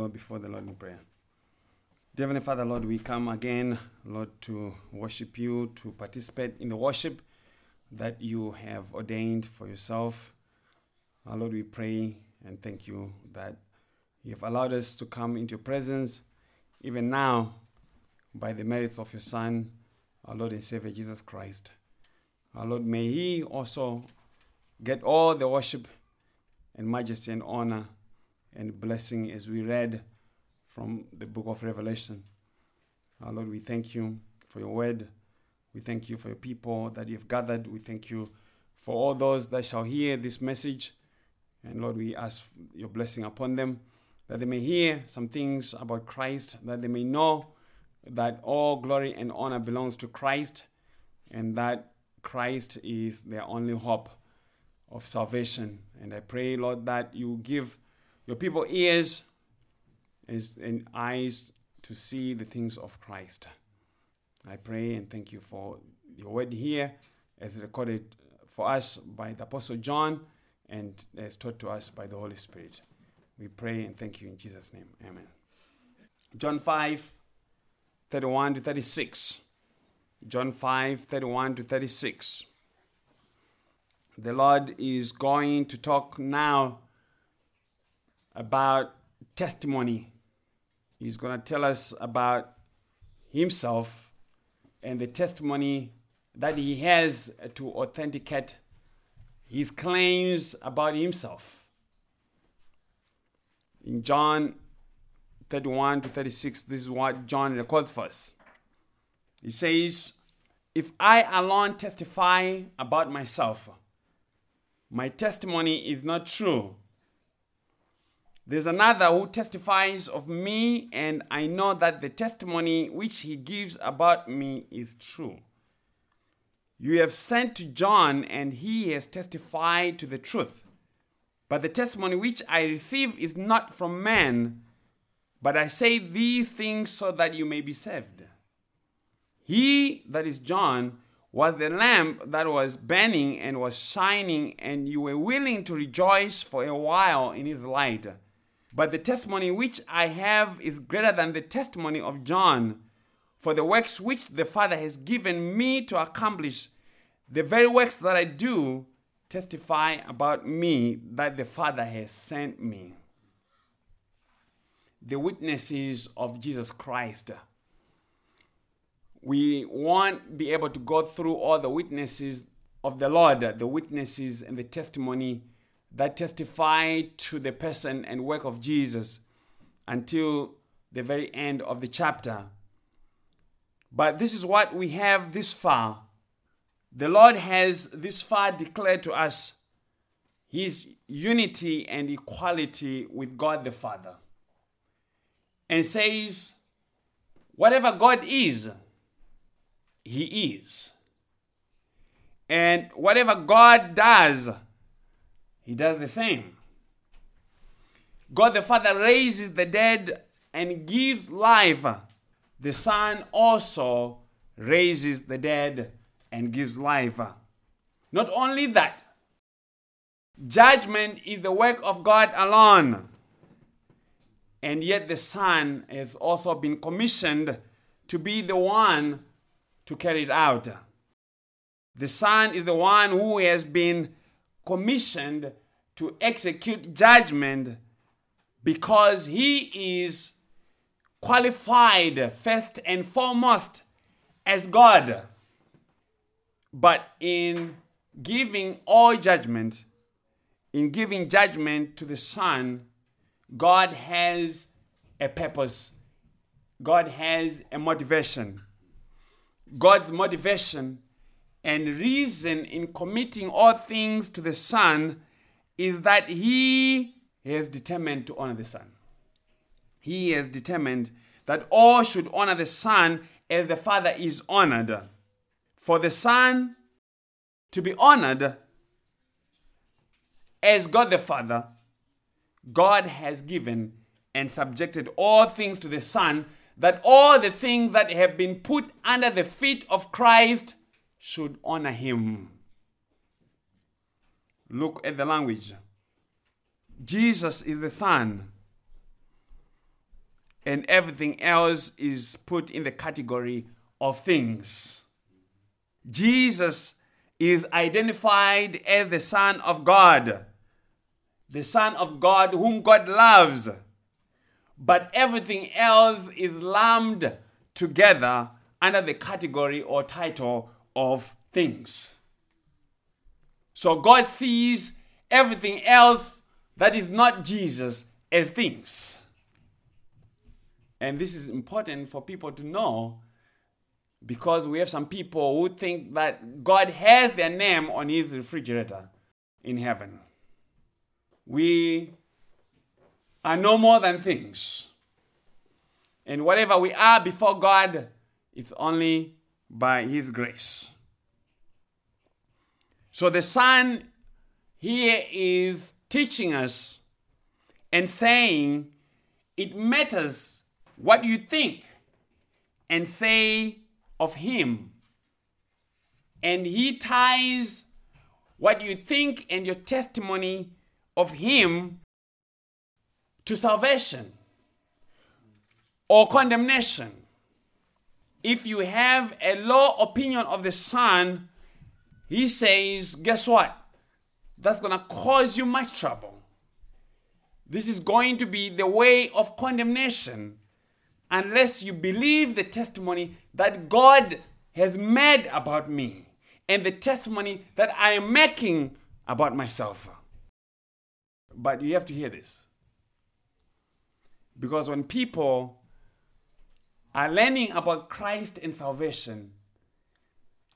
go before the Lord in prayer. Dear Heavenly Father, Lord, we come again, Lord, to worship you, to participate in the worship that you have ordained for yourself. Our Lord, we pray and thank you that you have allowed us to come into your presence even now by the merits of your Son, our Lord and Savior Jesus Christ. Our Lord, may He also get all the worship and majesty and honor and blessing as we read from the book of Revelation. Our Lord, we thank you for your word. We thank you for your people that you have gathered. We thank you for all those that shall hear this message. And Lord, we ask your blessing upon them that they may hear some things about Christ, that they may know that all glory and honor belongs to Christ, and that Christ is their only hope of salvation. And I pray, Lord, that you give your people ears and eyes to see the things of Christ. I pray and thank you for your word here as recorded for us by the Apostle John and as taught to us by the Holy Spirit. We pray and thank you in Jesus' name. Amen. John 5 31 to 36. John 5 31 to 36. The Lord is going to talk now about testimony. He's going to tell us about himself and the testimony that he has to authenticate his claims about himself. In John 31 to 36, this is what John records for us. He says, If I alone testify about myself, my testimony is not true. There's another who testifies of me, and I know that the testimony which he gives about me is true. You have sent to John, and he has testified to the truth. But the testimony which I receive is not from man, but I say these things so that you may be saved. He, that is John, was the lamp that was burning and was shining, and you were willing to rejoice for a while in his light. But the testimony which I have is greater than the testimony of John. For the works which the Father has given me to accomplish, the very works that I do, testify about me that the Father has sent me. The witnesses of Jesus Christ. We won't be able to go through all the witnesses of the Lord, the witnesses and the testimony that testify to the person and work of Jesus until the very end of the chapter. But this is what we have this far. The Lord has this far declared to us his unity and equality with God the Father. And says, whatever God is, he is. And whatever God does, he does the same. God the Father raises the dead and gives life. The Son also raises the dead and gives life. Not only that, judgment is the work of God alone. And yet the Son has also been commissioned to be the one to carry it out. The Son is the one who has been commissioned to execute judgment because he is qualified first and foremost as God. But in giving all judgment, in giving judgment to the Son, God has a purpose. God has a motivation. God's motivation and reason in committing all things to the Son is that He has determined to honor the Son. He has determined that all should honor the Son as the Father is honored. For the Son to be honored as God the Father, God has given and subjected all things to the Son, that all the things that have been put under the feet of Christ should honor him. Look at the language. Jesus is the Son. and everything else is put in the category of things. Jesus is identified as the Son of God, the Son of God whom God loves. But everything else is lumped together under the category or title of things. So God sees everything else that is not Jesus as things. And this is important for people to know because we have some people who think that God has their name on his refrigerator in heaven. We are no more than things. And whatever we are before God, it's only by his grace. So the Son here is teaching us and saying it matters what you think and say of Him. And He ties what you think and your testimony of Him to salvation or condemnation. If you have a low opinion of the Son, He says, guess what? That's going to cause you much trouble. This is going to be the way of condemnation unless you believe the testimony that God has made about me and the testimony that I am making about myself. But you have to hear this. Because when people are learning about Christ and salvation,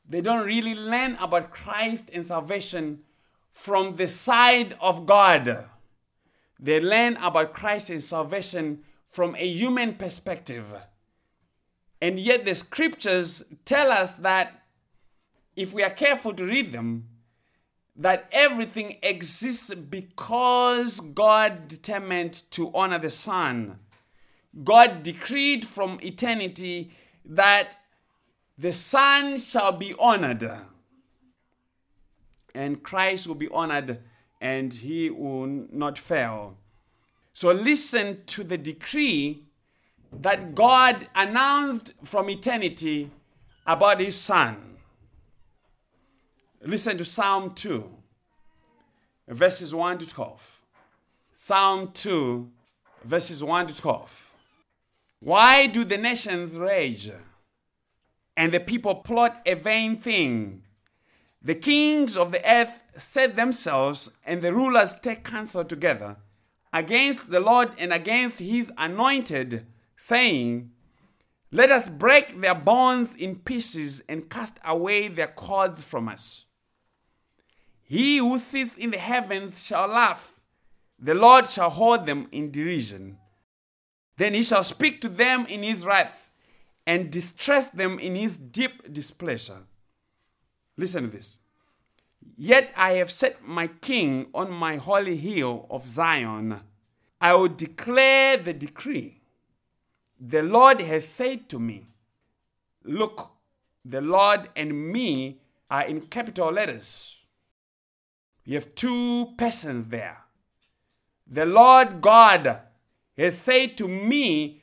they don't really learn about Christ and salvation from the side of God. They learn about Christ and salvation from a human perspective. And yet, the scriptures tell us that if we are careful to read them, that everything exists because God determined to honor the Son. God decreed from eternity that the Son shall be honored, and Christ will be honored, and he will not fail. So listen to the decree that God announced from eternity about his son. Listen to Psalm 2, verses 1 to 12. Psalm 2, verses 1 to 12. Why do the nations rage and the people plot a vain thing? The kings of the earth set themselves and the rulers take counsel together against the Lord and against his anointed, saying, Let us break their bonds in pieces and cast away their cords from us. He who sits in the heavens shall laugh, the Lord shall hold them in derision. Then he shall speak to them in his wrath and distress them in his deep displeasure. Listen to this. Yet I have set my king on my holy hill of Zion. I will declare the decree. The Lord has said to me, Look, the Lord and me are in capital letters. You have two persons there. The Lord God has said to me,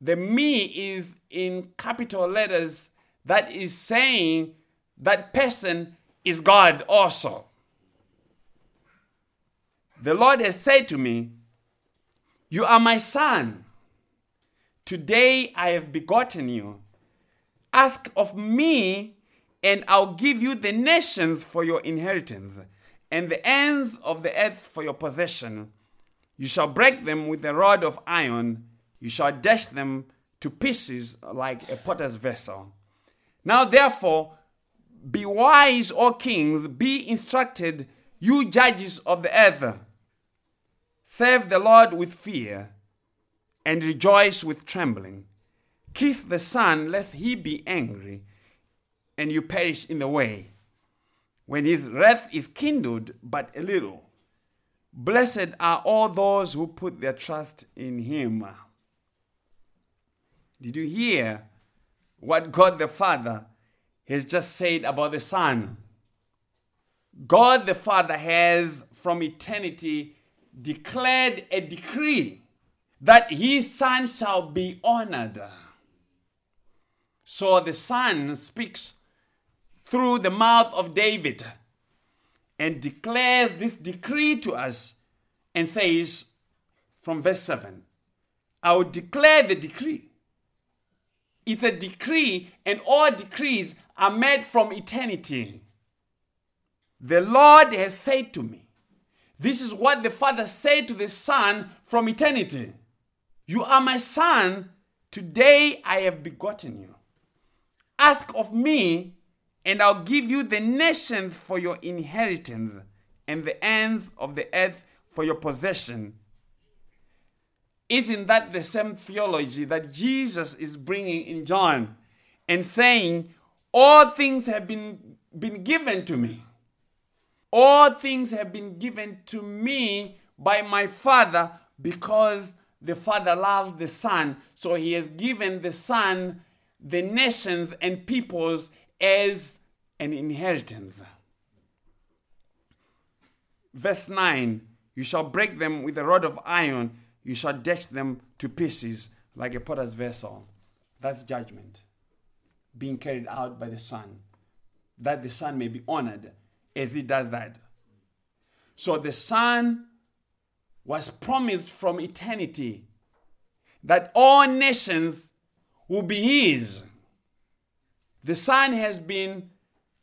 the me is in capital letters, that is saying that person is God also. The Lord has said to me, You are my son. Today I have begotten you. Ask of me, and I'll give you the nations for your inheritance, and the ends of the earth for your possession. You shall break them with a rod of iron, you shall dash them to pieces like a potter's vessel. Now, therefore, be wise, O kings, be instructed, you judges of the earth. Serve the Lord with fear and rejoice with trembling. Kiss the Son, lest he be angry and you perish in the way, when his wrath is kindled but a little. Blessed are all those who put their trust in him. Did you hear what God the Father has just said about the Son. God the Father has from eternity declared a decree that his son shall be honored. So the son speaks through the mouth of David and declares this decree to us and says from verse 7 I will declare the decree. It's a decree, and all decrees are made from eternity. The Lord has said to me, This is what the Father said to the Son from eternity. You are my Son, today I have begotten you. Ask of me, and I'll give you the nations for your inheritance, and the ends of the earth for your possession. Isn't that the same theology that Jesus is bringing in John and saying, All things have been, been given to me? All things have been given to me by my Father because the Father loves the Son. So he has given the Son the nations and peoples as an inheritance. Verse 9 You shall break them with a rod of iron you shall dash them to pieces like a potter's vessel. That's judgment being carried out by the Son, that the Son may be honored as he does that. So the Son was promised from eternity that all nations will be his. The Son has been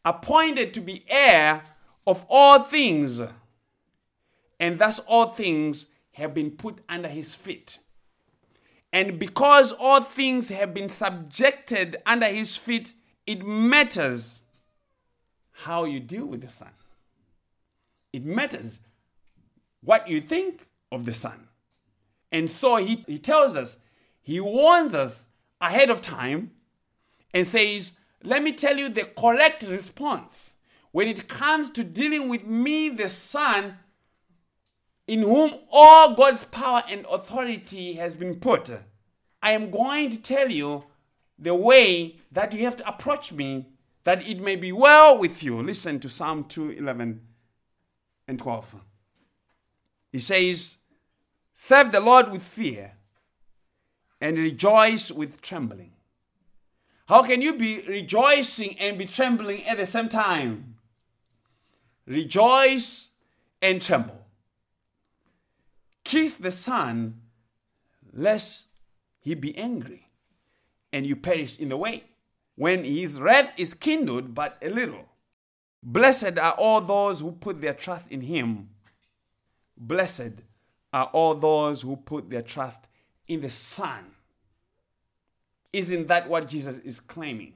appointed to be heir of all things, and thus all things have been put under his feet. And because all things have been subjected under his feet, it matters how you deal with the Son. It matters what you think of the Son. And so he, he tells us, he warns us ahead of time and says, Let me tell you the correct response. When it comes to dealing with me, the Son, in whom all God's power and authority has been put. I am going to tell you the way that you have to approach me that it may be well with you. Listen to Psalm 2 11 and 12. He says, Serve the Lord with fear and rejoice with trembling. How can you be rejoicing and be trembling at the same time? Rejoice and tremble kiss the Son, lest he be angry and you perish in the way, when his wrath is kindled but a little. Blessed are all those who put their trust in him. Blessed are all those who put their trust in the Son. Isn't that what Jesus is claiming?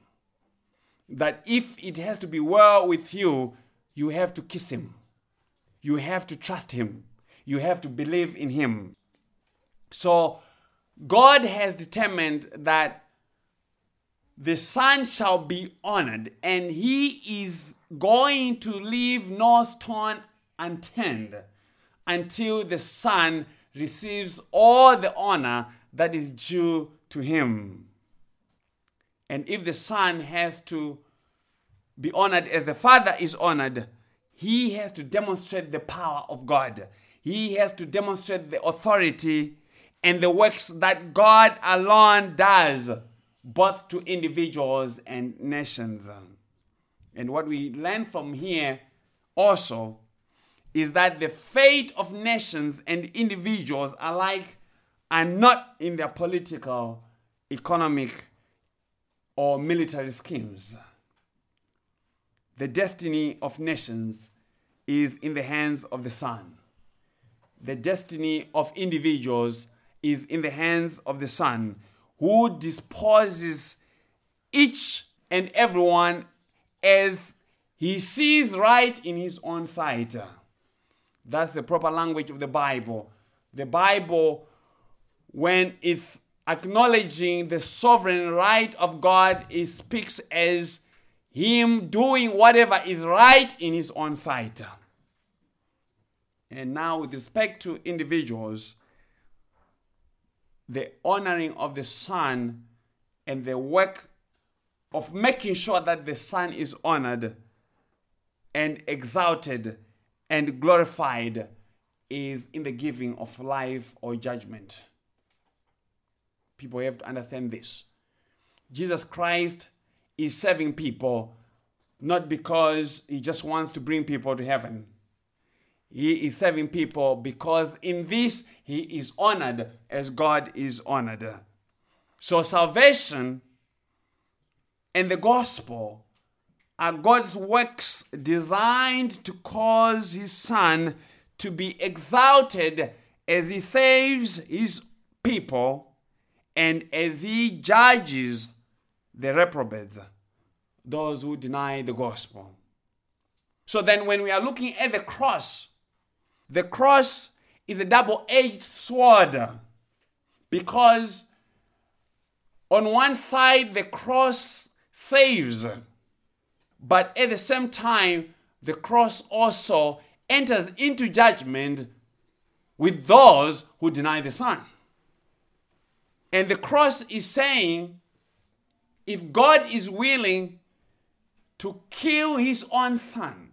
That if it has to be well with you, you have to kiss him. You have to trust him you have to believe in Him. So, God has determined that the Son shall be honored, and He is going to leave no stone unturned until the Son receives all the honor that is due to Him. And if the Son has to be honored as the Father is honored, he has to demonstrate the power of God he has to demonstrate the authority and the works that God alone does, both to individuals and nations. And what we learn from here also is that the fate of nations and individuals alike are not in their political, economic, or military schemes. The destiny of nations is in the hands of the Son the destiny of individuals is in the hands of the Son, who disposes each and everyone as he sees right in his own sight. That's the proper language of the Bible. The Bible, when it's acknowledging the sovereign right of God, it speaks as him doing whatever is right in his own sight. And now, with respect to individuals, the honoring of the Son and the work of making sure that the Son is honored and exalted and glorified is in the giving of life or judgment. people have to understand this. Jesus Christ is serving people not because he just wants to bring people to heaven. He is saving people because in this he is honored as God is honored. So salvation and the gospel are God's works designed to cause his son to be exalted as he saves his people and as he judges the reprobates, those who deny the gospel. So then, when we are looking at the cross, the cross is a double edged sword because on one side the cross saves, but at the same time, the cross also enters into judgment with those who deny the Son. And the cross is saying if God is willing to kill his own Son,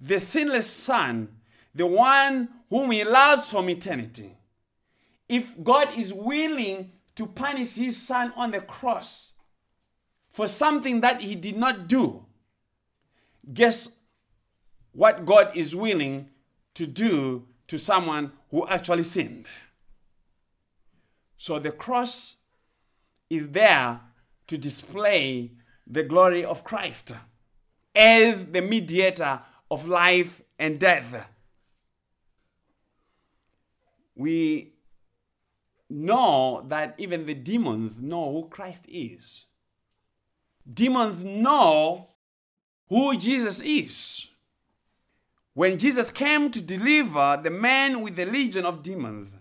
the sinless Son, the one whom he loves from eternity, if God is willing to punish his Son on the cross for something that he did not do, guess what God is willing to do to someone who actually sinned? So the cross is there to display the glory of Christ as the mediator of life and death. We know that even the demons know who Christ is. Demons know who Jesus is. When Jesus came to deliver the man with the legion of demons,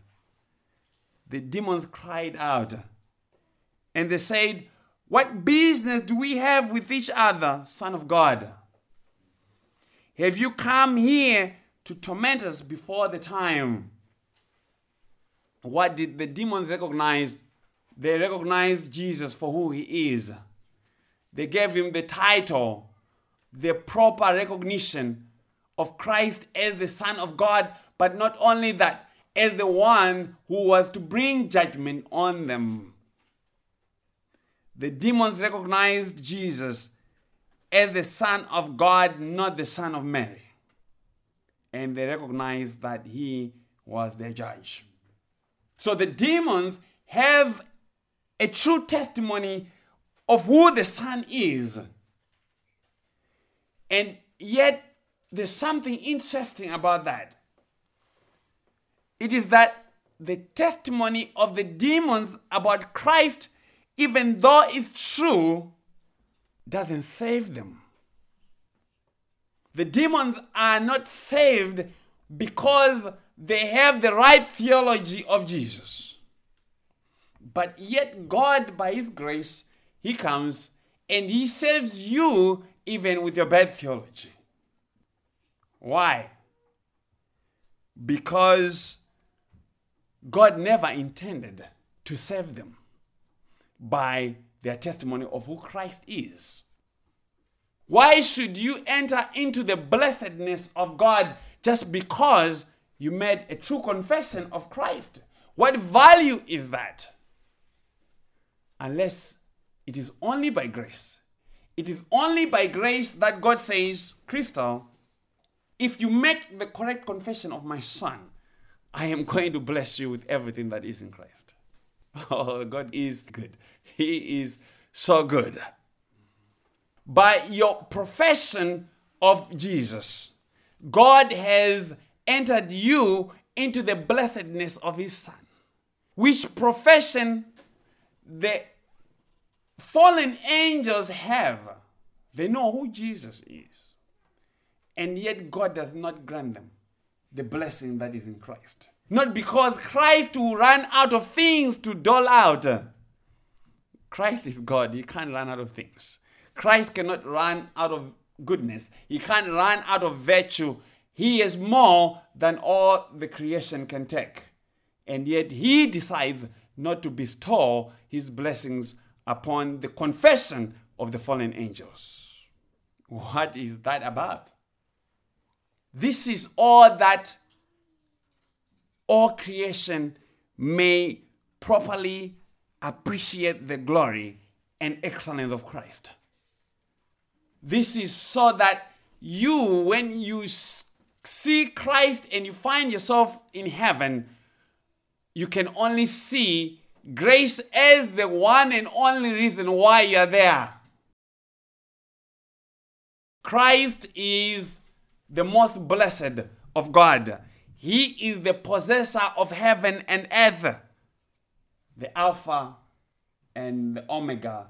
the demons cried out and they said, What business do we have with each other, Son of God? Have you come here to torment us before the time? What did the demons recognize? They recognized Jesus for who he is. They gave him the title, the proper recognition of Christ as the Son of God, but not only that, as the one who was to bring judgment on them. The demons recognized Jesus as the Son of God, not the Son of Mary. And they recognized that he was their judge. So the demons have a true testimony of who the Son is. And yet, there's something interesting about that. It is that the testimony of the demons about Christ, even though it's true, doesn't save them. The demons are not saved because they have the right theology of Jesus. But yet, God, by His grace, He comes and He saves you even with your bad theology. Why? Because God never intended to save them by their testimony of who Christ is. Why should you enter into the blessedness of God just because you made a true confession of Christ? What value is that? Unless it is only by grace. It is only by grace that God says, Crystal, if you make the correct confession of my son, I am going to bless you with everything that is in Christ. Oh, God is good. He is so good. By your profession of Jesus, God has entered you into the blessedness of His Son. Which profession the fallen angels have. They know who Jesus is. And yet, God does not grant them the blessing that is in Christ. Not because Christ will run out of things to dole out. Christ is God. He can't run out of things. Christ cannot run out of goodness. He can't run out of virtue. He is more than all the creation can take. And yet he decides not to bestow his blessings upon the confession of the fallen angels. What is that about? This is all that all creation may properly appreciate the glory and excellence of Christ. This is so that you, when you see Christ and you find yourself in heaven, you can only see grace as the one and only reason why you're there. Christ is the most blessed of God. He is the possessor of heaven and earth, the Alpha and the Omega,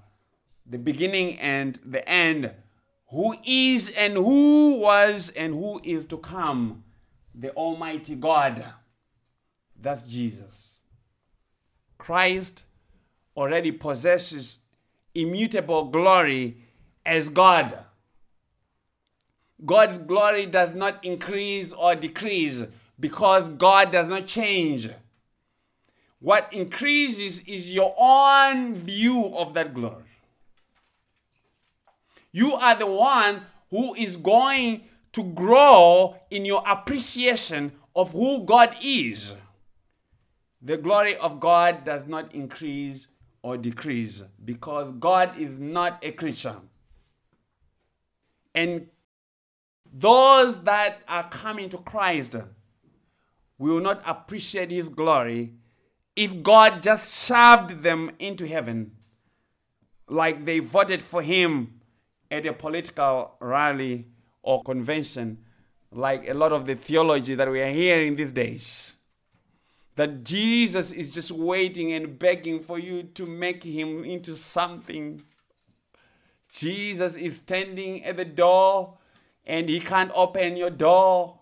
the beginning and the end, who is and who was and who is to come, the Almighty God. That's Jesus. Christ already possesses immutable glory as God. God's glory does not increase or decrease because God does not change. What increases is your own view of that glory. You are the one who is going to grow in your appreciation of who God is. The glory of God does not increase or decrease because God is not a creature. And those that are coming to Christ will not appreciate his glory if God just shoved them into heaven like they voted for him at a political rally or convention, like a lot of the theology that we are hearing these days. That Jesus is just waiting and begging for you to make him into something. Jesus is standing at the door and he can't open your door.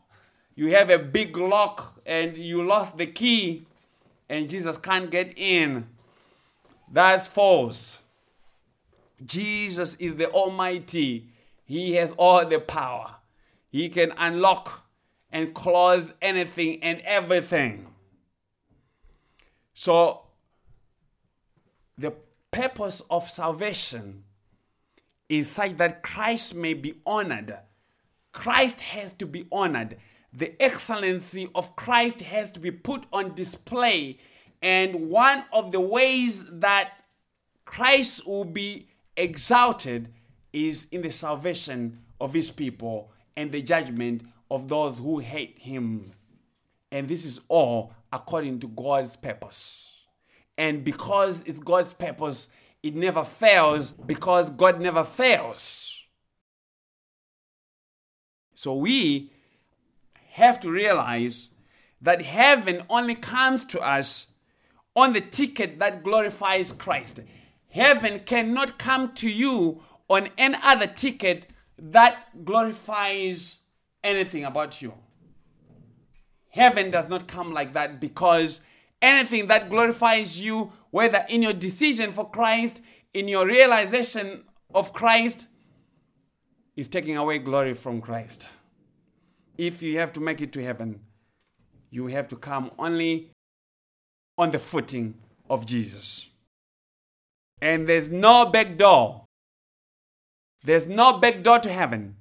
You have a big lock and you lost the key and Jesus can't get in. That's false. Jesus is the Almighty. He has all the power. He can unlock and close anything and everything. So, the purpose of salvation is such that Christ may be honored Christ has to be honored. The excellency of Christ has to be put on display. And one of the ways that Christ will be exalted is in the salvation of his people and the judgment of those who hate him. And this is all according to God's purpose. And because it's God's purpose, it never fails because God never fails. So we have to realize that heaven only comes to us on the ticket that glorifies Christ. Heaven cannot come to you on any other ticket that glorifies anything about you. Heaven does not come like that because anything that glorifies you, whether in your decision for Christ, in your realization of Christ, is taking away glory from Christ. If you have to make it to heaven, you have to come only on the footing of Jesus. And there's no back door. There's no back door to heaven.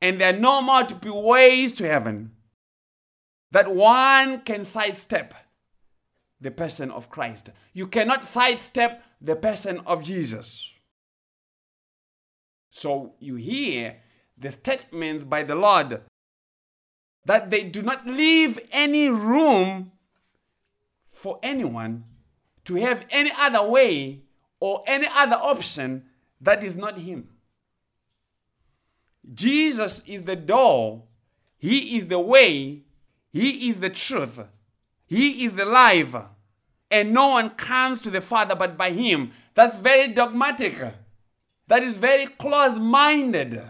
And there are no multiple ways to heaven that one can sidestep the person of Christ. You cannot sidestep the person of Jesus. So you hear the statements by the Lord that they do not leave any room for anyone to have any other way or any other option that is not Him. Jesus is the door, He is the way, He is the truth, He is the life, and no one comes to the Father but by Him. That's very dogmatic. That is very close minded.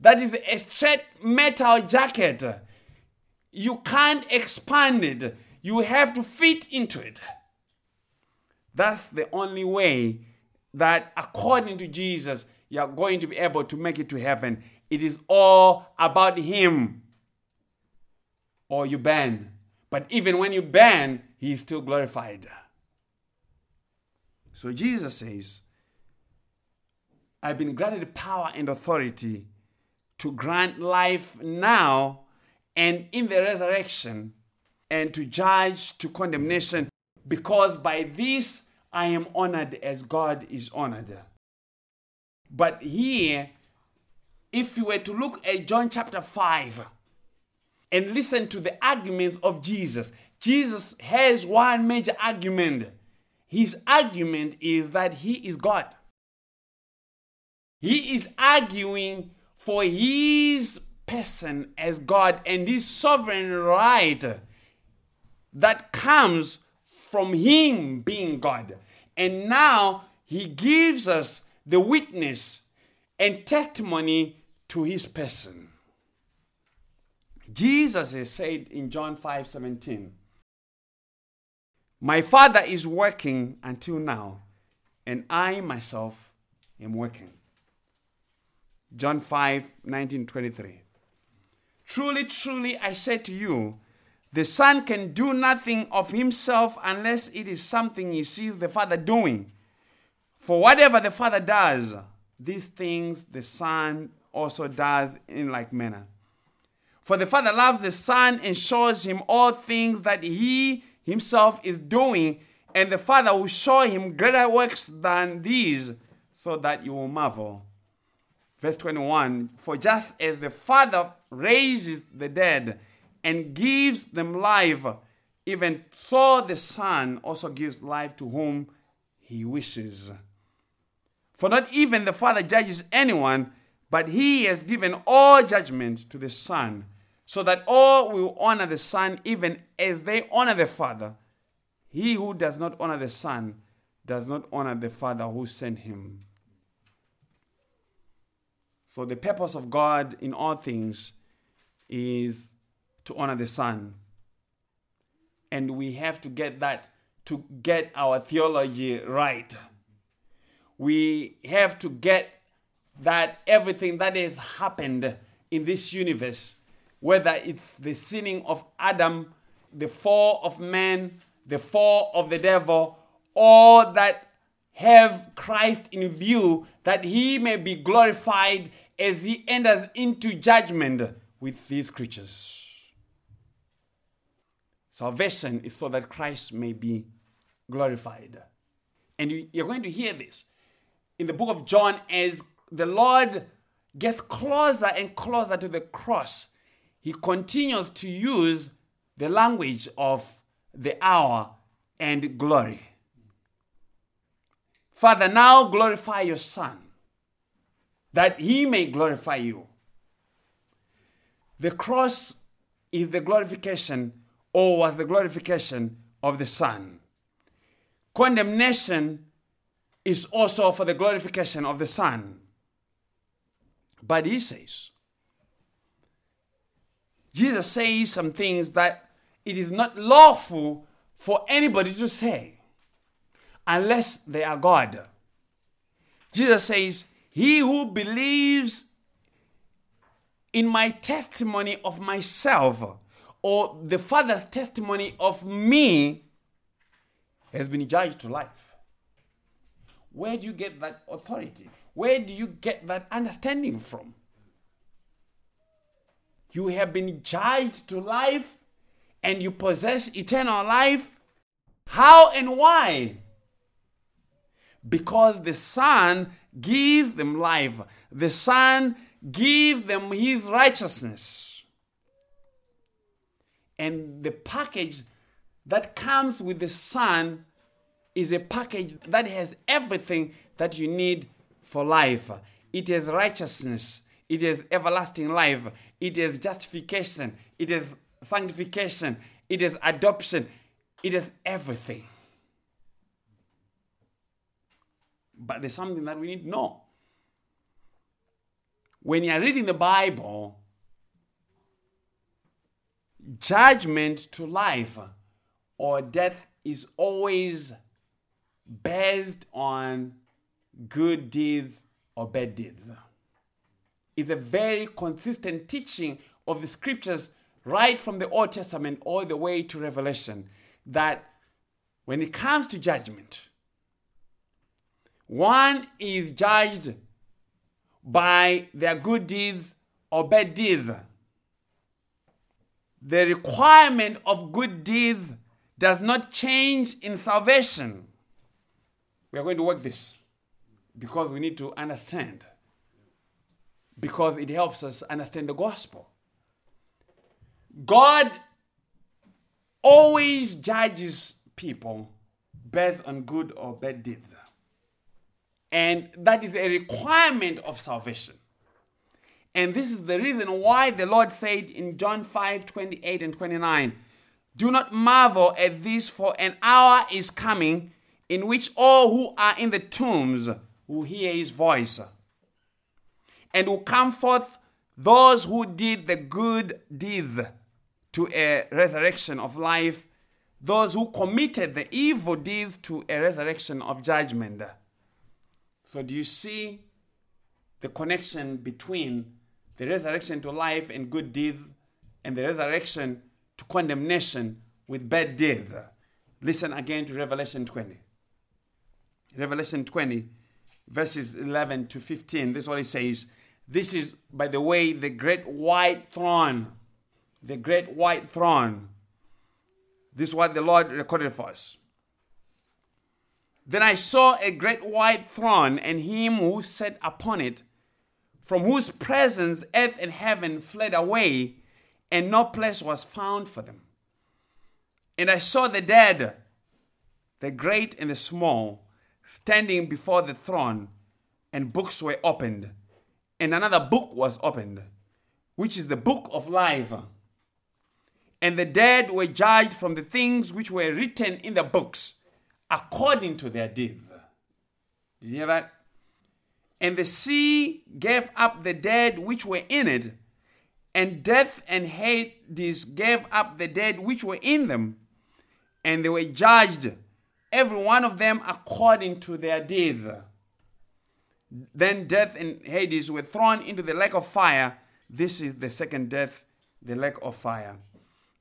That is a straight metal jacket. You can't expand it. You have to fit into it. That's the only way that, according to Jesus, you are going to be able to make it to heaven. It is all about Him. Or you ban. But even when you ban, He is still glorified. So Jesus says, I've been granted power and authority to grant life now and in the resurrection, and to judge to condemnation, because by this I am honored as God is honored. But here, if you were to look at John chapter 5 and listen to the arguments of Jesus, Jesus has one major argument. His argument is that he is God. He is arguing for his person as God and his sovereign right that comes from him being God. And now he gives us the witness and testimony to his person. Jesus has said in John 5 17, My Father is working until now, and I myself am working. John 5 19 23. Truly, truly, I say to you, the Son can do nothing of himself unless it is something he sees the Father doing. For whatever the Father does, these things the Son also does in like manner. For the Father loves the Son and shows him all things that he himself is doing, and the Father will show him greater works than these, so that you will marvel. Verse 21 For just as the Father raises the dead and gives them life, even so the Son also gives life to whom he wishes. For not even the Father judges anyone, but he has given all judgment to the Son, so that all will honor the Son even as they honor the Father. He who does not honor the Son does not honor the Father who sent him. So, the purpose of God in all things is to honor the Son. And we have to get that to get our theology right. We have to get that everything that has happened in this universe, whether it's the sinning of Adam, the fall of man, the fall of the devil, all that have Christ in view, that he may be glorified as he enters into judgment with these creatures. Salvation is so that Christ may be glorified. And you're going to hear this in the book of John as the Lord gets closer and closer to the cross. He continues to use the language of the hour and glory. Father, now glorify your Son, that he may glorify you. The cross is the glorification or was the glorification of the Son. Condemnation is also for the glorification of the Son. But he says, Jesus says some things that it is not lawful for anybody to say unless they are God. Jesus says, He who believes in my testimony of myself or the Father's testimony of me has been judged to life. Where do you get that authority? Where do you get that understanding from? You have been judged to life and you possess eternal life. How and why? Because the Son gives them life, the Son gives them His righteousness. And the package that comes with the Son is a package that has everything that you need for life. It has righteousness, it has everlasting life, it has justification, it has sanctification, it has adoption, it has everything. But there's something that we need to know. When you are reading the Bible, judgment to life or death is always based on good deeds or bad deeds. It's a very consistent teaching of the scriptures right from the Old Testament all the way to Revelation that when it comes to judgment, one is judged by their good deeds or bad deeds. The requirement of good deeds does not change in salvation. We are going to work this because we need to understand. Because it helps us understand the gospel. God always judges people based on good or bad deeds. And that is a requirement of salvation. And this is the reason why the Lord said in John 5 28 and 29 Do not marvel at this, for an hour is coming in which all who are in the tombs will hear his voice, and will come forth those who did the good deeds to a resurrection of life, those who committed the evil deeds to a resurrection of judgment. So, do you see the connection between the resurrection to life and good deeds and the resurrection to condemnation with bad deeds? Listen again to Revelation 20. Revelation 20, verses 11 to 15. This is what it says. This is, by the way, the great white throne the great white throne. This is what the Lord recorded for us. Then I saw a great white throne and him who sat upon it, from whose presence earth and heaven fled away, and no place was found for them. And I saw the dead, the great and the small, standing before the throne, and books were opened. And another book was opened, which is the book of life and the dead were judged from the things which were written in the books according to their deeds. Did you hear that? And the sea gave up the dead which were in it, and death and Hades gave up the dead which were in them, and they were judged, every one of them according to their deeds. Then death and Hades were thrown into the lake of fire. This is the second death, the lake of fire.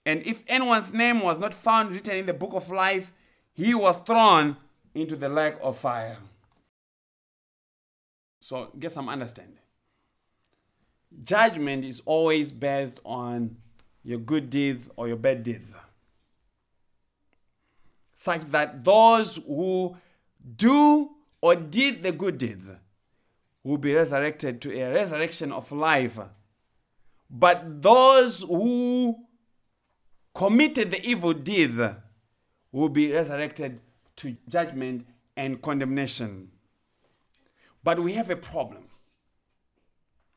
And if anyone's name was not found written in the book of life, he was thrown into the lake of fire. So get some understanding. Judgment is always based on your good deeds or your bad deeds. Such that those who do or did the good deeds will be resurrected to a resurrection of life. But those who committed the evil deeds will be resurrected to judgment and condemnation. But we have a problem.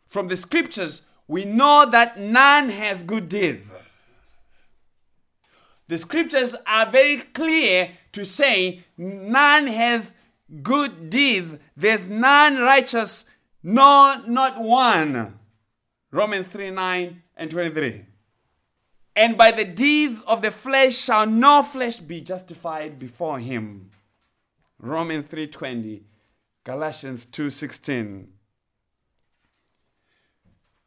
From the scriptures, we know that none has good deeds. The scriptures are very clear to say none has good deeds. There's none righteous, no, not one. Romans 3 9 and 23. And by the deeds of the flesh shall no flesh be justified before him. Romans 3:20, Galatians 2:16.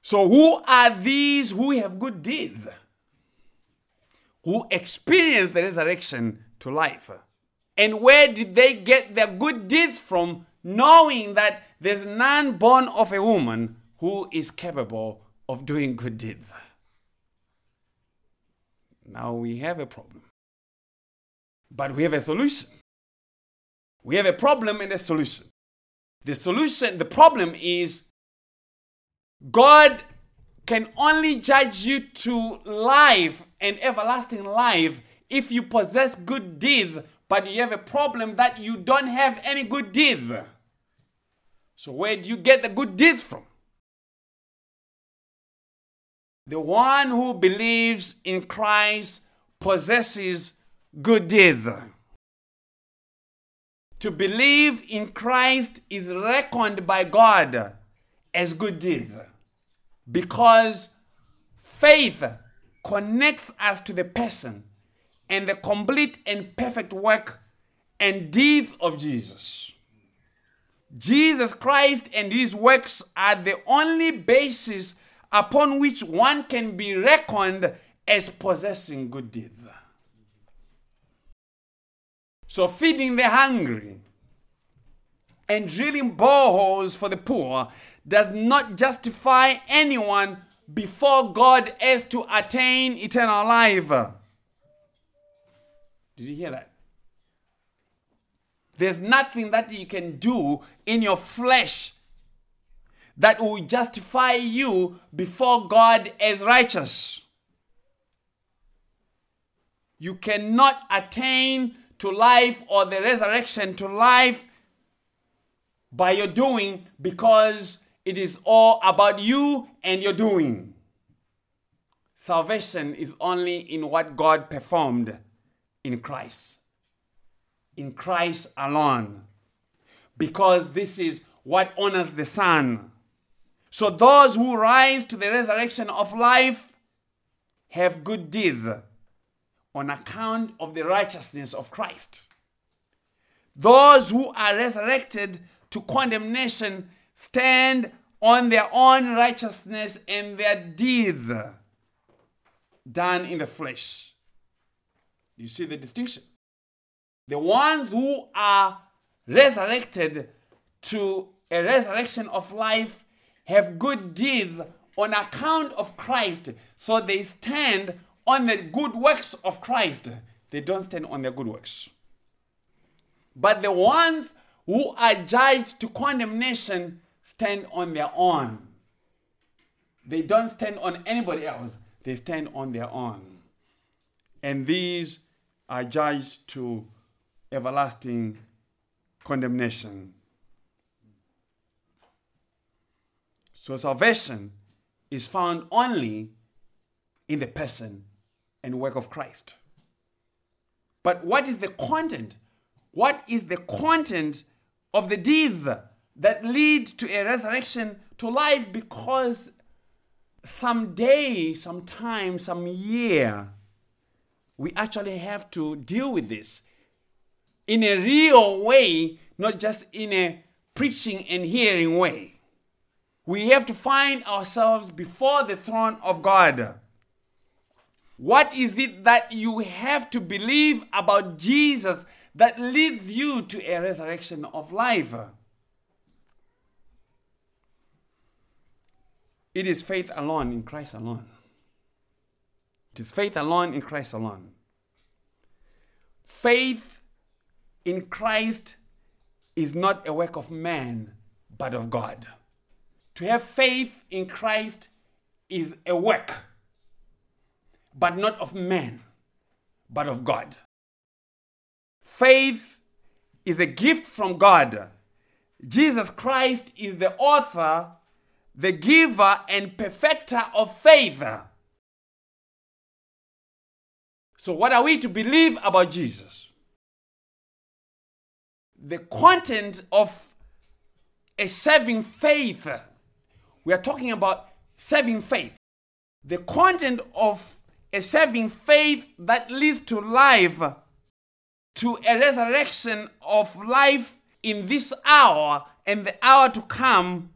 So who are these who have good deeds? Who experience the resurrection to life? And where did they get their good deeds from, knowing that there's none born of a woman who is capable of doing good deeds? Now we have a problem. But we have a solution. We have a problem and a solution. The solution, the problem is God can only judge you to life and everlasting life if you possess good deeds, but you have a problem that you don't have any good deeds. So, where do you get the good deeds from? The one who believes in Christ possesses good deeds. To believe in Christ is reckoned by God as good deeds because faith connects us to the person and the complete and perfect work and deeds of Jesus. Jesus Christ and his works are the only basis upon which one can be reckoned as possessing good deeds. So, feeding the hungry and drilling boreholes for the poor does not justify anyone before God as to attain eternal life. Did you hear that? There's nothing that you can do in your flesh that will justify you before God as righteous. You cannot attain to life or the resurrection to life by your doing because it is all about you and your doing. Salvation is only in what God performed in Christ. In Christ alone. Because this is what honors the Son. So those who rise to the resurrection of life have good deeds on account of the righteousness of Christ. Those who are resurrected to condemnation stand on their own righteousness and their deeds done in the flesh. You see the distinction? The ones who are resurrected to a resurrection of life have good deeds on account of Christ. So they stand on the good works of Christ. They don't stand on their good works. But the ones who are judged to condemnation stand on their own. They don't stand on anybody else, they stand on their own. And these are judged to everlasting condemnation. So salvation is found only in the person and work of Christ. But what is the content? What is the content of the deeds that lead to a resurrection to life? Because someday, sometime, some year, we actually have to deal with this in a real way, not just in a preaching and hearing way. We have to find ourselves before the throne of God. What is it that you have to believe about Jesus that leads you to a resurrection of life? It is faith alone in Christ alone. It is faith alone in Christ alone. Faith in Christ is not a work of man, but of God. To have faith in Christ is a work, but not of man, but of God. Faith is a gift from God. Jesus Christ is the author, the giver, and perfecter of faith. So, what are we to believe about Jesus? The content of a saving faith we are talking about saving faith. The content of a saving faith that leads to life, to a resurrection of life in this hour and the hour to come,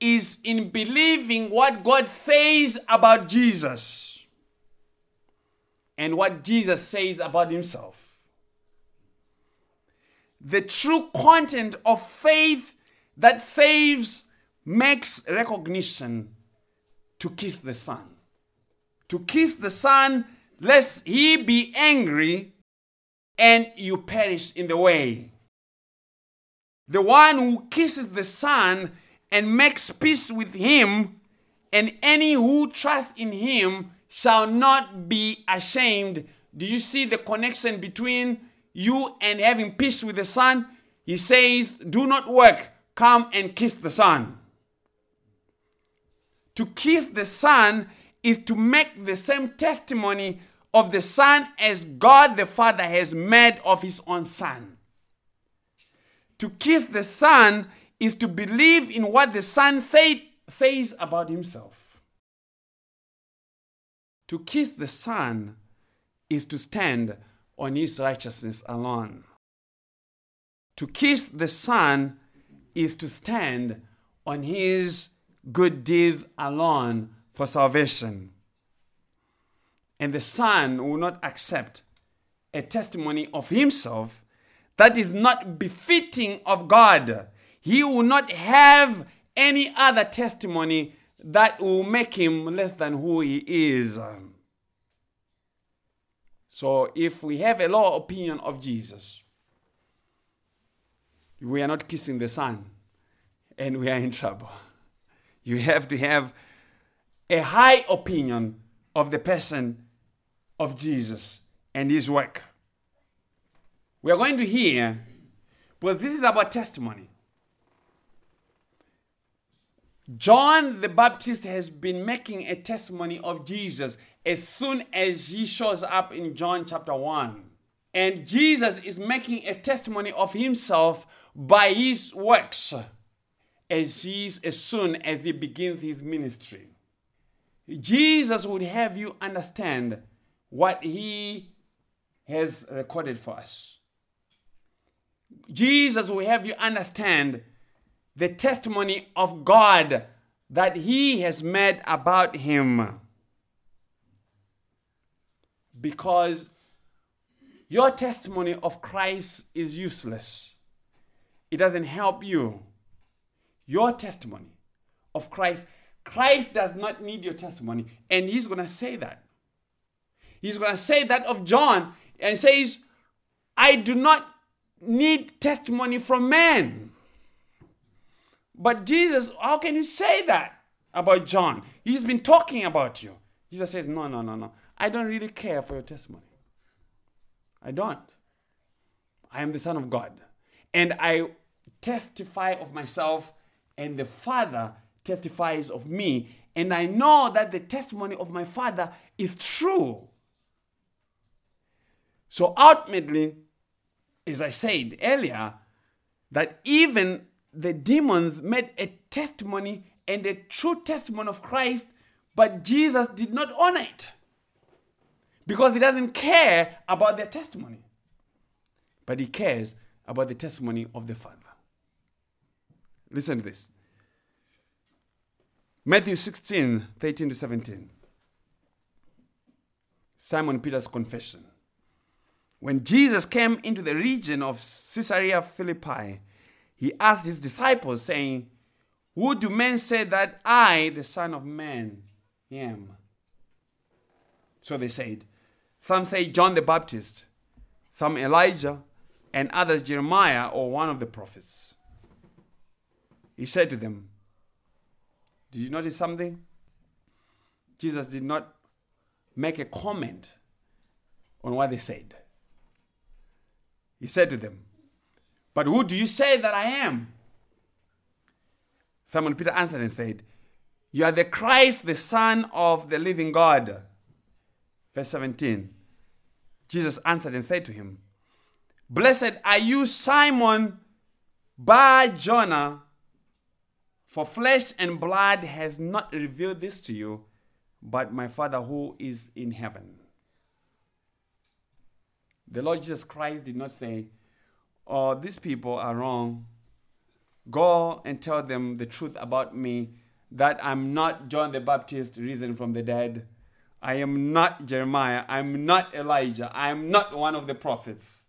is in believing what God says about Jesus and what Jesus says about himself. The true content of faith that saves makes recognition to kiss the Son. To kiss the Son, lest he be angry and you perish in the way. The one who kisses the Son and makes peace with him, and any who trust in him shall not be ashamed. Do you see the connection between you and having peace with the Son? He says, Do not work, come and kiss the Son. To kiss the Son is to make the same testimony of the Son as God the Father has made of his own Son. To kiss the Son is to believe in what the Son say, says about himself. To kiss the Son is to stand on his righteousness alone. To kiss the Son is to stand on his good deeds alone for salvation. And the Son will not accept a testimony of himself that is not befitting of God. He will not have any other testimony that will make him less than who he is. So, if we have a low opinion of Jesus, we are not kissing the Son and we are in trouble. You have to have a high opinion of the person of Jesus and his work. We are going to hear, but this is about testimony. John the Baptist has been making a testimony of Jesus as soon as he shows up in John chapter 1. And Jesus is making a testimony of himself by his works as, as soon as he begins his ministry. Jesus would have you understand what he has recorded for us. Jesus will have you understand the testimony of God that he has made about him. Because your testimony of Christ is useless. It doesn't help you. Your testimony of Christ, Christ does not need your testimony. And he's going to say that. He's going to say that of John and says, I do not need testimony from man. But Jesus, how can you say that about John? He's been talking about you. Jesus says, No, no, no, no. I don't really care for your testimony. I don't. I am the Son of God. And I testify of myself, and the Father testifies of me. And I know that the testimony of my Father is true. So ultimately, as I said earlier, that even the demons made a testimony and a true testimony of Christ, but Jesus did not honor it because he doesn't care about their testimony, but he cares about the testimony of the Father. Listen to this Matthew 16 13 to 17. Simon Peter's confession. When Jesus came into the region of Caesarea Philippi, he asked his disciples, saying, Who do men say that I, the Son of Man, am? So they said, Some say John the Baptist, some Elijah, and others Jeremiah or one of the prophets. He said to them, Did you notice something? Jesus did not make a comment on what they said. He said to them, But who do you say that I am? Simon Peter answered and said, You are the Christ, the Son of the living God. Verse 17. Jesus answered and said to him, Blessed are you, Simon Bar Jonah, for flesh and blood has not revealed this to you, but my Father who is in heaven. The Lord Jesus Christ did not say, Oh, these people are wrong. Go and tell them the truth about me that I'm not John the Baptist risen from the dead. I am not Jeremiah. I'm not Elijah. I'm not one of the prophets.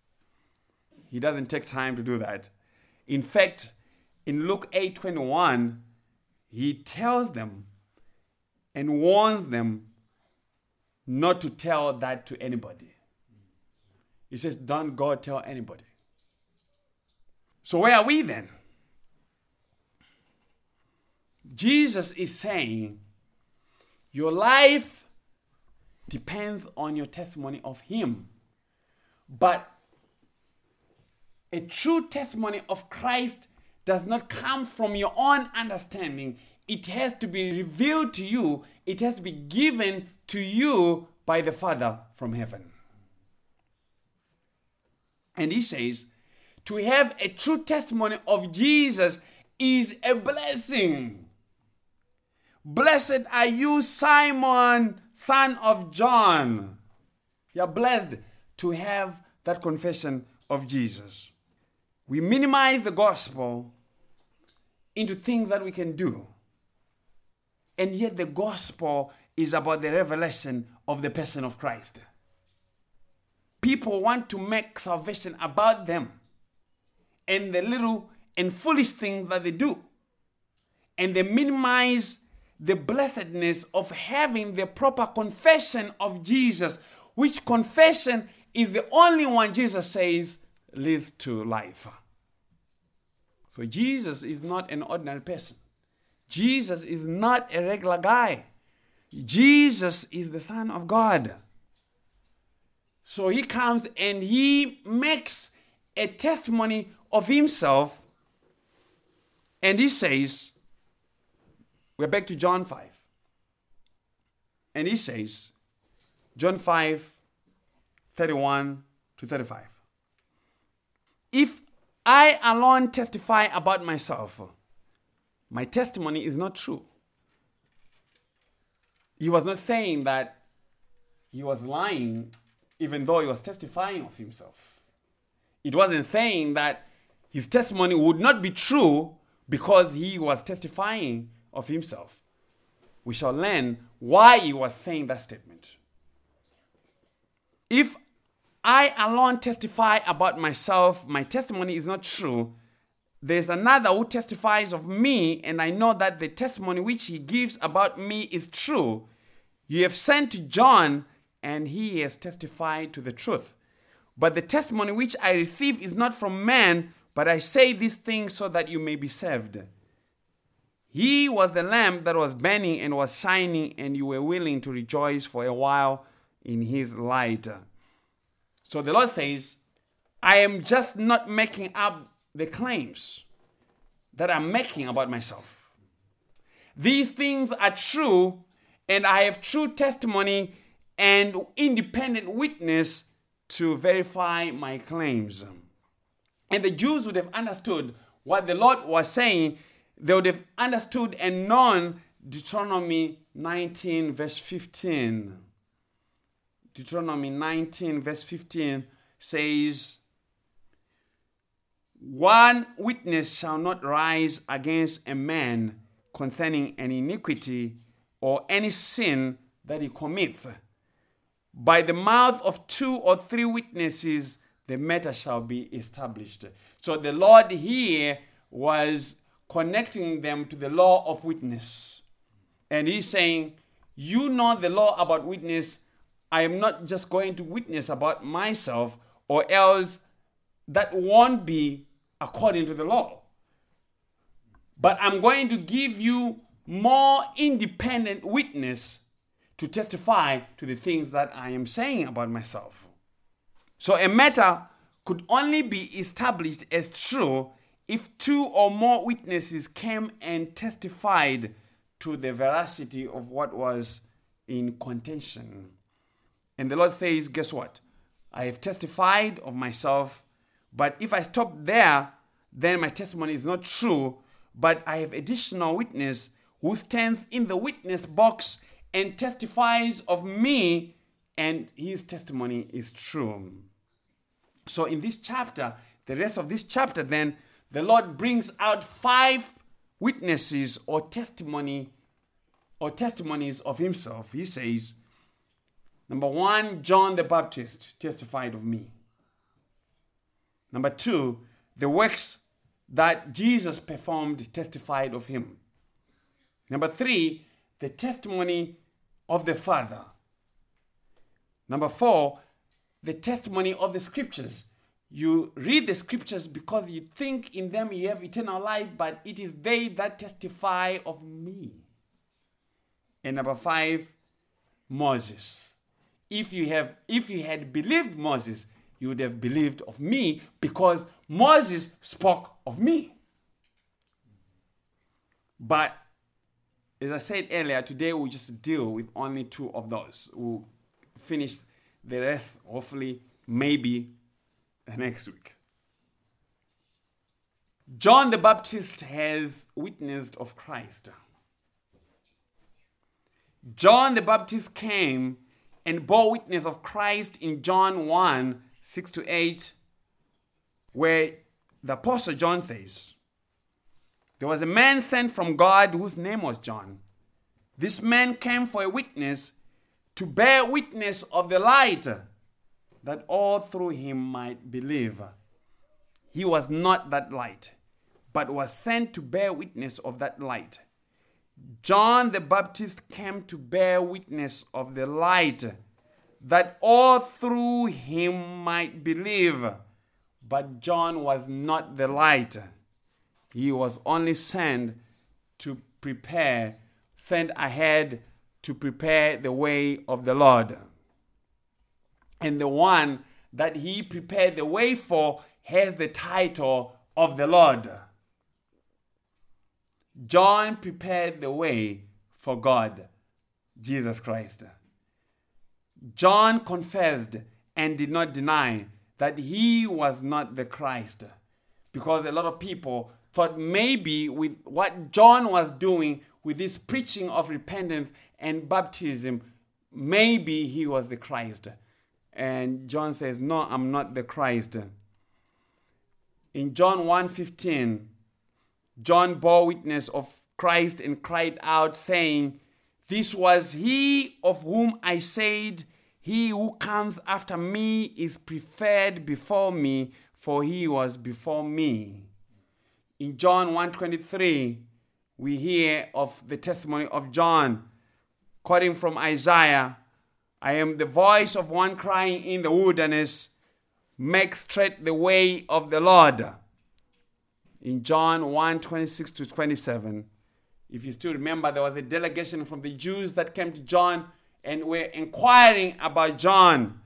He doesn't take time to do that. In fact, in Luke 8:21, he tells them and warns them not to tell that to anybody. He says, Don't go tell anybody. So, where are we then? Jesus is saying, Your life depends on your testimony of Him. But a true testimony of Christ does not come from your own understanding. It has to be revealed to you, it has to be given to you by the Father from heaven. And he says, to have a true testimony of Jesus is a blessing. Blessed are you, Simon, son of John. You're blessed to have that confession of Jesus. We minimize the gospel into things that we can do. And yet, the gospel is about the revelation of the person of Christ people want to make salvation about them and the little and foolish things that they do. And they minimize the blessedness of having the proper confession of Jesus, which confession is the only one Jesus says leads to life. So Jesus is not an ordinary person. Jesus is not a regular guy. Jesus is the Son of God. So he comes and he makes a testimony of himself and he says, we're back to John 5. And he says, John 5, 31 to 35. If I alone testify about myself, my testimony is not true. He was not saying that he was lying, even though he was testifying of himself. It wasn't saying that his testimony would not be true because he was testifying of himself. We shall learn why he was saying that statement. If I alone testify about myself, my testimony is not true. There's another who testifies of me, and I know that the testimony which he gives about me is true. You have sent John, and he has testified to the truth. But the testimony which I receive is not from man, but I say these things so that you may be saved. He was the lamp that was burning and was shining, and you were willing to rejoice for a while in his light. So the Lord says, I am just not making up the claims that I'm making about myself. These things are true, and I have true testimony and independent witness to verify my claims. And the Jews would have understood what the Lord was saying. They would have understood and known Deuteronomy 19, verse 15. Deuteronomy 19, verse 15 says, One witness shall not rise against a man concerning an iniquity or any sin that he commits. By the mouth of two or three witnesses, the matter shall be established. So the Lord here was connecting them to the law of witness. And he's saying, You know the law about witness I am not just going to witness about myself, or else that won't be according to the law. But I'm going to give you more independent witness to testify to the things that I am saying about myself. So a matter could only be established as true if two or more witnesses came and testified to the veracity of what was in contention. And the Lord says, Guess what? I have testified of myself, but if I stop there, then my testimony is not true. But I have additional witness who stands in the witness box and testifies of me, and his testimony is true. So, in this chapter, the rest of this chapter, then, the Lord brings out five witnesses or testimony or testimonies of himself. He says, Number one, John the Baptist testified of me. Number two, the works that Jesus performed testified of him. Number three, the testimony of the Father. Number four, the testimony of the scriptures. You read the scriptures because you think in them you have eternal life, but it is they that testify of me. And number five, Moses if you have if you had believed Moses, you would have believed of me because Moses spoke of me. But as I said earlier, today we'll just deal with only two of those. We'll finish the rest, hopefully, maybe next week. John the Baptist has witnessed of Christ. John the Baptist came and bore witness of Christ in John 1 6 to 8, where the Apostle John says, There was a man sent from God whose name was John. This man came for a witness to bear witness of the light, that all through him might believe. He was not that light, but was sent to bear witness of that light. John the Baptist came to bear witness of the light, that all through him might believe. But John was not the light. He was only sent to prepare, sent ahead to prepare the way of the Lord. And the one that he prepared the way for has the title of the Lord. John prepared the way for God, Jesus Christ. John confessed and did not deny that he was not the Christ because a lot of people thought maybe with what John was doing with this preaching of repentance and baptism, maybe he was the Christ. And John says, No, I'm not the Christ. In John 1:15, John bore witness of Christ and cried out, saying, This was he of whom I said, He who comes after me is preferred before me, for he was before me. In John 1:23, we hear of the testimony of John, quoting from Isaiah, I am the voice of one crying in the wilderness, make straight the way of the Lord. In John 1 26 to 27, if you still remember, there was a delegation from the Jews that came to John and were inquiring about John.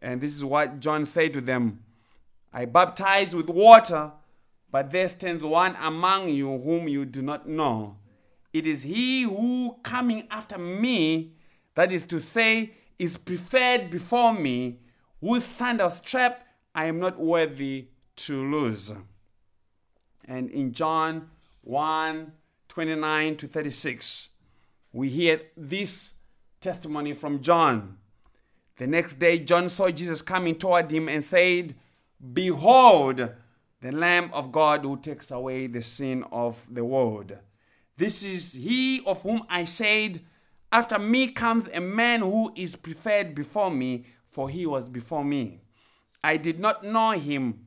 And this is what John said to them I baptize with water but there stands one among you whom you do not know. It is he who coming after me, that is to say, is preferred before me, whose sandal strap I am not worthy to lose. And in John 1 29 to 36, we hear this testimony from John. The next day, John saw Jesus coming toward him and said, Behold, the Lamb of God who takes away the sin of the world. This is he of whom I said, After me comes a man who is preferred before me, for he was before me. I did not know him,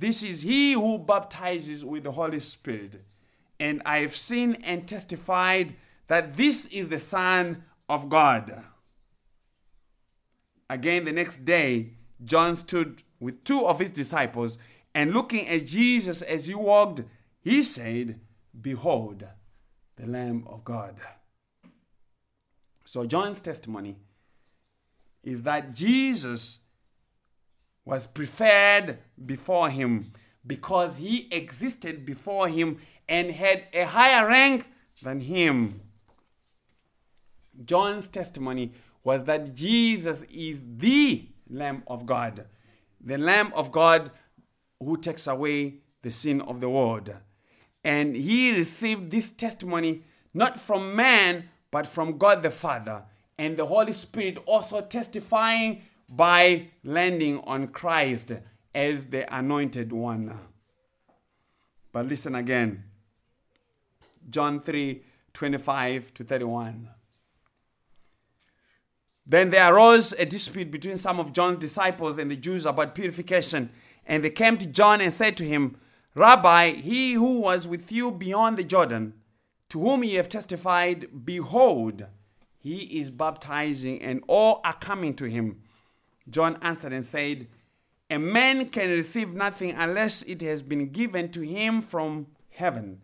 this is he who baptizes with the Holy Spirit. And I have seen and testified that this is the Son of God. Again, the next day, John stood with two of his disciples, and looking at Jesus as he walked, he said, Behold, the Lamb of God. So, John's testimony is that Jesus was preferred before him because he existed before him and had a higher rank than him. John's testimony was that Jesus is the Lamb of God, the Lamb of God who takes away the sin of the world. And he received this testimony not from man, but from God the Father. And the Holy Spirit also testifying by landing on Christ as the anointed one. But listen again John 3 25 to 31. Then there arose a dispute between some of John's disciples and the Jews about purification. And they came to John and said to him, Rabbi, he who was with you beyond the Jordan, to whom ye have testified, behold, he is baptizing, and all are coming to him. John answered and said, A man can receive nothing unless it has been given to him from heaven.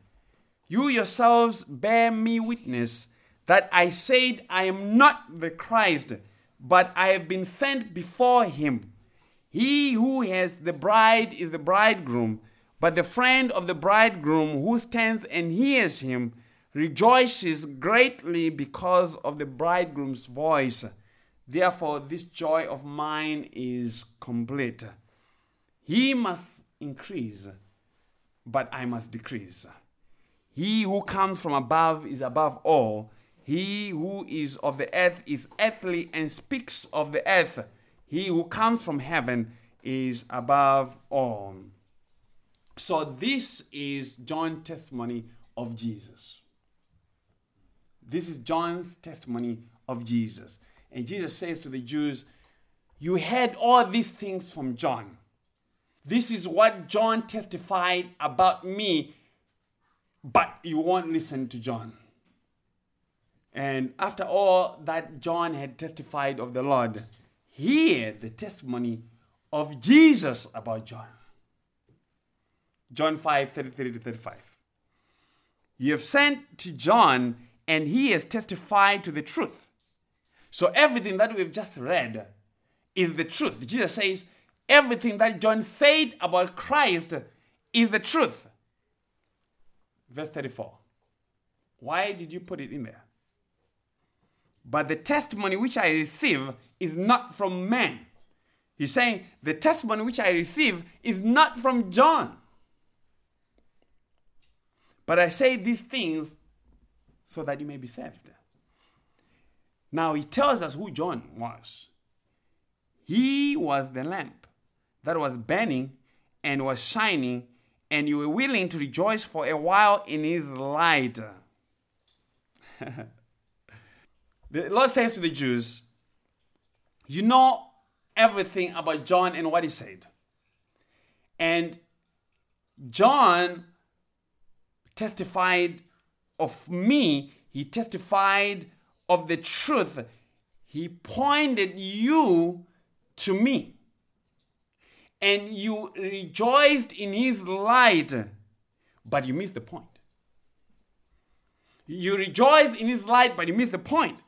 You yourselves bear me witness that I said I am not the Christ, but I have been sent before him. He who has the bride is the bridegroom. But the friend of the bridegroom who stands and hears him rejoices greatly because of the bridegroom's voice. Therefore, this joy of mine is complete. He must increase, but I must decrease. He who comes from above is above all. He who is of the earth is earthly and speaks of the earth. He who comes from heaven is above all. So this is John's testimony of Jesus. This is John's testimony of Jesus. And Jesus says to the Jews, You heard all these things from John. This is what John testified about me, but you won't listen to John. And after all that John had testified of the Lord, hear the testimony of Jesus about John. John 5 33 to 35. You have sent to John, and he has testified to the truth. So everything that we've just read is the truth. Jesus says everything that John said about Christ is the truth. Verse 34. Why did you put it in there? But the testimony which I receive is not from man. He's saying the testimony which I receive is not from John. But I say these things so that you may be saved. Now he tells us who John was. He was the lamp that was burning and was shining, and you were willing to rejoice for a while in his light. the Lord says to the Jews, You know everything about John and what he said. And John testified of me, he testified of the truth. He pointed you to me. And you rejoiced in his light, but you missed the point. You rejoiced in his light, but you missed the point.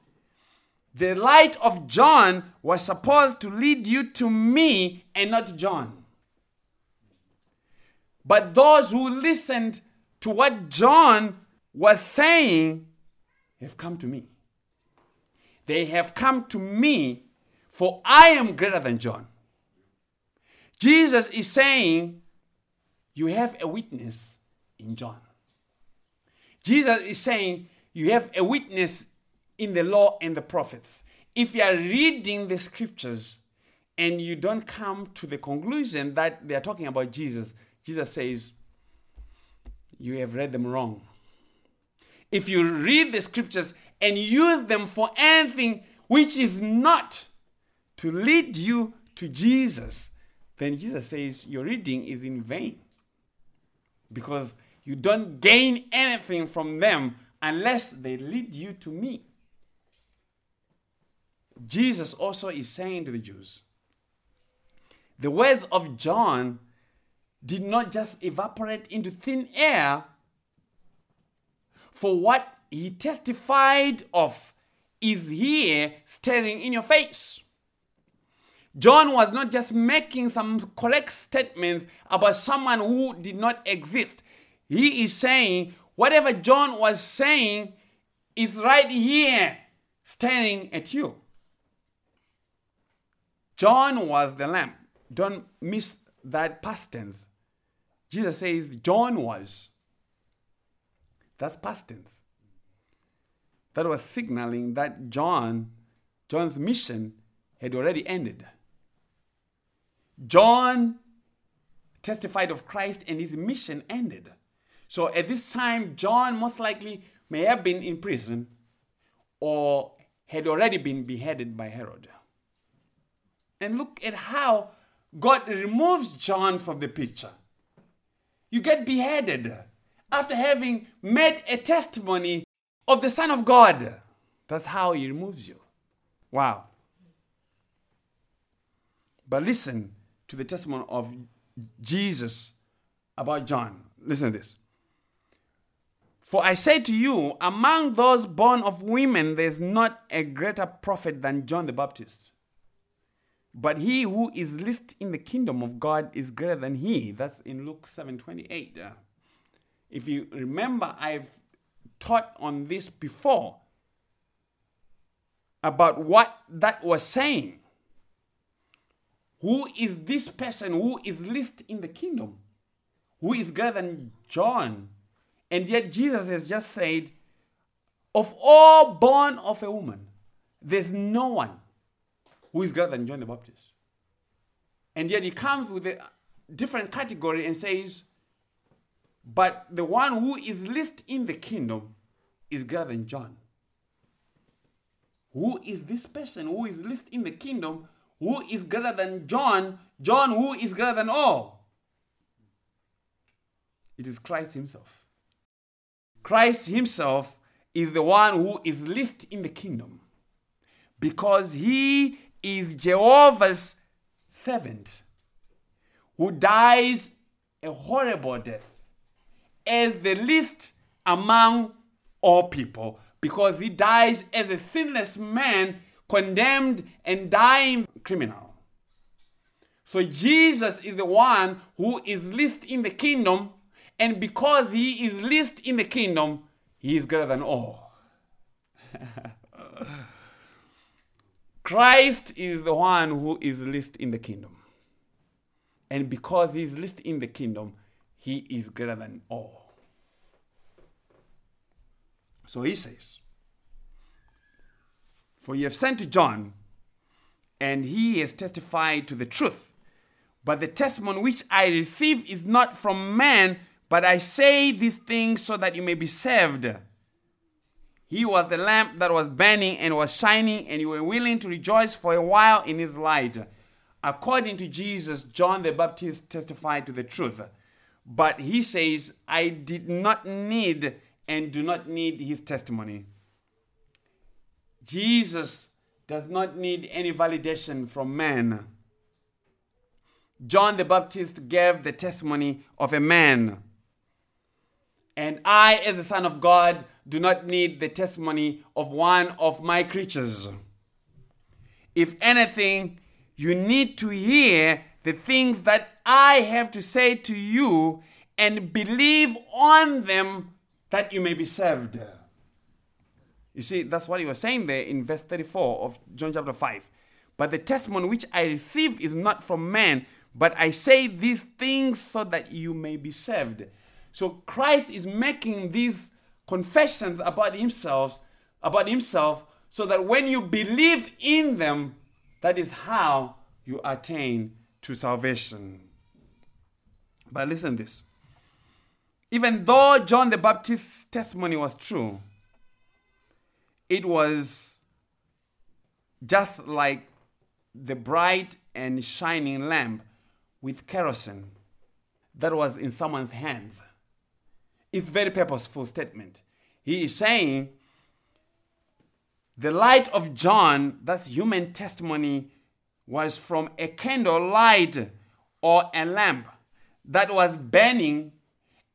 The light of John was supposed to lead you to me and not John. But those who listened to what John was saying have come to me. They have come to me, for I am greater than John. Jesus is saying, You have a witness in John. Jesus is saying, You have a witness in the law and the prophets. If you are reading the scriptures and you don't come to the conclusion that they are talking about Jesus, Jesus says, you have read them wrong. If you read the scriptures and use them for anything which is not to lead you to Jesus, then Jesus says your reading is in vain. Because you don't gain anything from them unless they lead you to me. Jesus also is saying to the Jews, the words of John did not just evaporate into thin air, for what he testified of is here staring in your face. John was not just making some correct statements about someone who did not exist. He is saying whatever John was saying is right here staring at you. John was the lamb. Don't miss that past tense. Jesus says John was. That's past tense. That was signaling that John, John's mission had already ended. John testified of Christ and his mission ended. So at this time, John most likely may have been in prison or had already been beheaded by Herod. And look at how God removes John from the picture. You get beheaded after having made a testimony of the Son of God. That's how He removes you. Wow. But listen to the testimony of Jesus about John. Listen to this. For I say to you, among those born of women, there's not a greater prophet than John the Baptist. But he who is least in the kingdom of God is greater than he. That's in Luke 7 28. Uh, if you remember, I've taught on this before about what that was saying. Who is this person who is least in the kingdom? Who is greater than John? And yet Jesus has just said, of all born of a woman, there's no one who is greater than John the Baptist. And yet he comes with a different category and says, but the one who is least in the kingdom is greater than John. who is this person who is least in the kingdom? Who is greater than John? John, who is greater than all? It is Christ Himself. Christ Himself is the one who is least in the kingdom because He is Jehovah's servant who dies a horrible death as the least among all people because he dies as a sinless man, condemned and dying criminal. So Jesus is the one who is least in the kingdom, and because he is least in the kingdom, he is greater than all. Christ is the one who is least in the kingdom. And because he is least in the kingdom, he is greater than all. So he says, For you have sent to John, and he has testified to the truth. But the testimony which I receive is not from man, but I say these things so that you may be saved. He was the lamp that was burning and was shining, and you were willing to rejoice for a while in his light. According to Jesus, John the Baptist testified to the truth. But he says, I did not need and do not need his testimony. Jesus does not need any validation from man. John the Baptist gave the testimony of a man. And I, as the Son of God, do not need the testimony of one of my creatures. If anything, you need to hear the things that I have to say to you and believe on them that you may be saved. You see, that's what he was saying there in verse 34 of John chapter 5. But the testimony which I receive is not from man, but I say these things so that you may be saved. So Christ is making these confessions about himself, about himself, so that when you believe in them, that is how you attain to salvation. But listen this. Even though John the Baptist's testimony was true, it was just like the bright and shining lamp with kerosene that was in someone's hands. It's very purposeful statement. He is saying the light of John, that's human testimony, was from a candle light or a lamp that was burning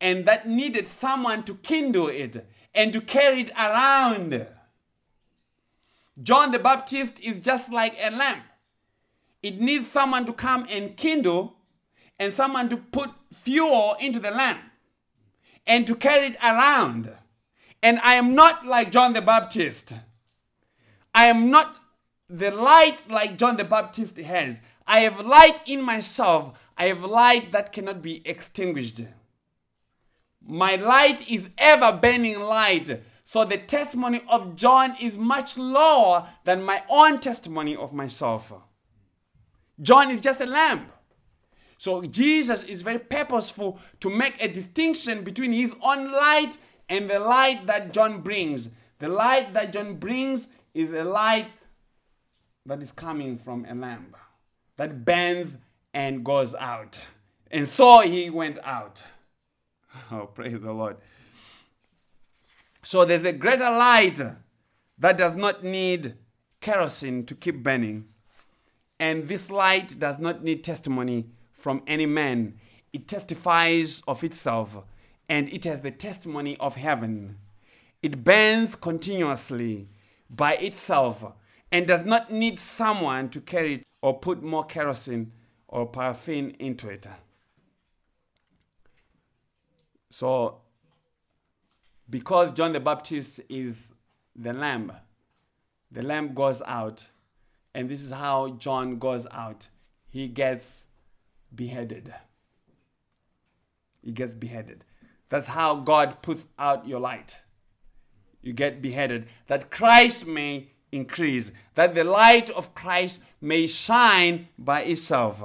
and that needed someone to kindle it and to carry it around. John the Baptist is just like a lamp. It needs someone to come and kindle and someone to put fuel into the lamp and to carry it around. And I am not like John the Baptist. I am not the light like John the Baptist has. I have light in myself. I have light that cannot be extinguished. My light is ever burning light. So the testimony of John is much lower than my own testimony of myself. John is just a lamp. So Jesus is very purposeful to make a distinction between his own light and the light that John brings. The light that John brings is a light that is coming from a lamp that burns and goes out. And so he went out. Oh, praise the Lord. So there's a greater light that does not need kerosene to keep burning. And this light does not need testimony from any man. It testifies of itself and it has the testimony of heaven. It burns continuously by itself and does not need someone to carry it or put more kerosene or paraffin into it. So, because John the Baptist is the lamb, the lamb goes out, and this is how John goes out. He gets beheaded. He gets beheaded. That's how God puts out your light. You get beheaded, that Christ may increase, that the light of Christ may shine by itself.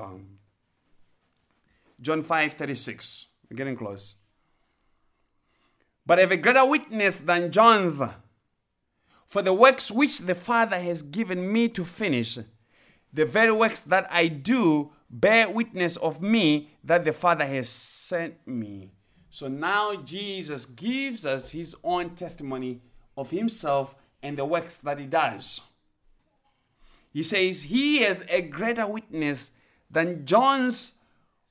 John 5 36. We're getting close. But I have a greater witness than John's. For the works which the Father has given me to finish, the very works that I do bear witness of me that the Father has sent me. So now Jesus gives us his own testimony of himself and the works that he does. He says, He is a greater witness than John's,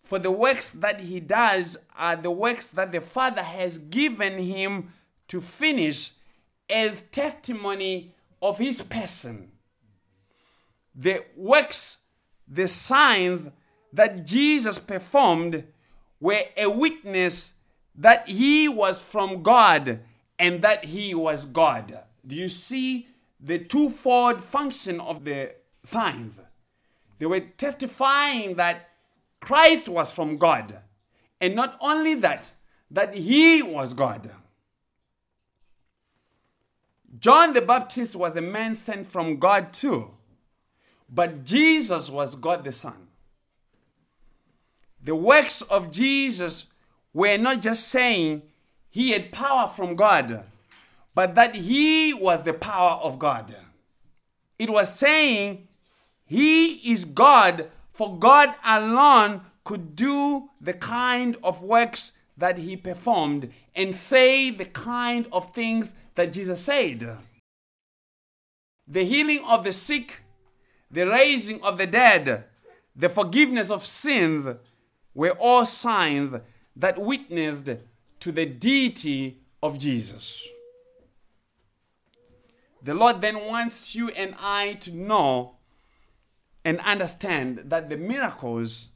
for the works that he does are the works that the Father has given him to finish as testimony of his person. The works, the signs that Jesus performed were a witness that he was from God and that he was God. Do you see the twofold function of the signs? They were testifying that Christ was from God. And not only that, that he was God. John the Baptist was a man sent from God too. But Jesus was God the Son. The works of Jesus were not just saying he had power from God, but that he was the power of God. It was saying he is God, for God alone could do the kind of works that he performed and say the kind of things that Jesus said. The healing of the sick, the raising of the dead, the forgiveness of sins were all signs that witnessed to the deity of Jesus. The Lord then wants you and I to know and understand that the miracles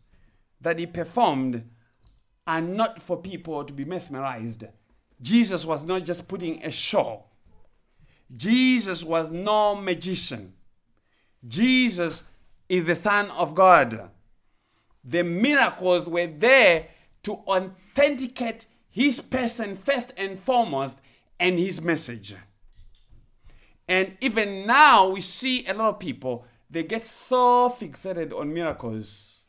that He performed are not for people to be mesmerized. Jesus was not just putting a show, Jesus was no magician. Jesus is the Son of God. The miracles were there to authenticate his person first and foremost and his message. And even now, we see a lot of people, they get so fixated on miracles.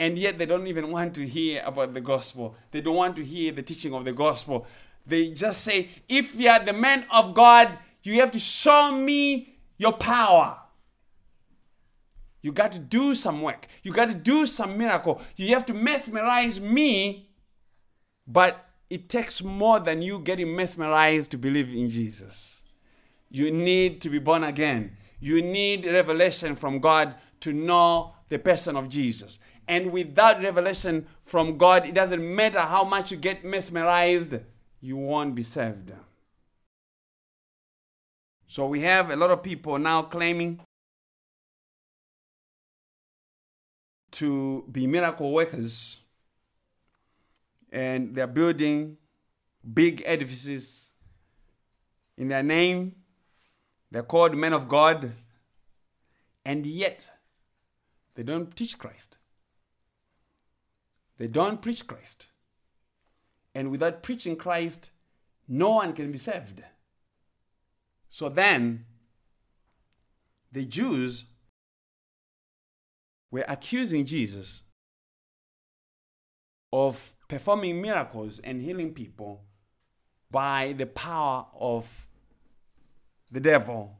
And yet, they don't even want to hear about the gospel. They don't want to hear the teaching of the gospel. They just say, if you are the man of God, you have to show me your power. You got to do some work. You got to do some miracle. You have to mesmerize me. But it takes more than you getting mesmerized to believe in Jesus. You need to be born again. You need revelation from God to know the person of Jesus. And without revelation from God, it doesn't matter how much you get mesmerized, you won't be saved. So we have a lot of people now claiming to be miracle workers and they're building big edifices in their name. They're called men of God, and yet they don't teach Christ. They don't preach Christ. And without preaching Christ, no one can be saved. So then, the Jews were accusing Jesus of performing miracles and healing people by the power of the devil,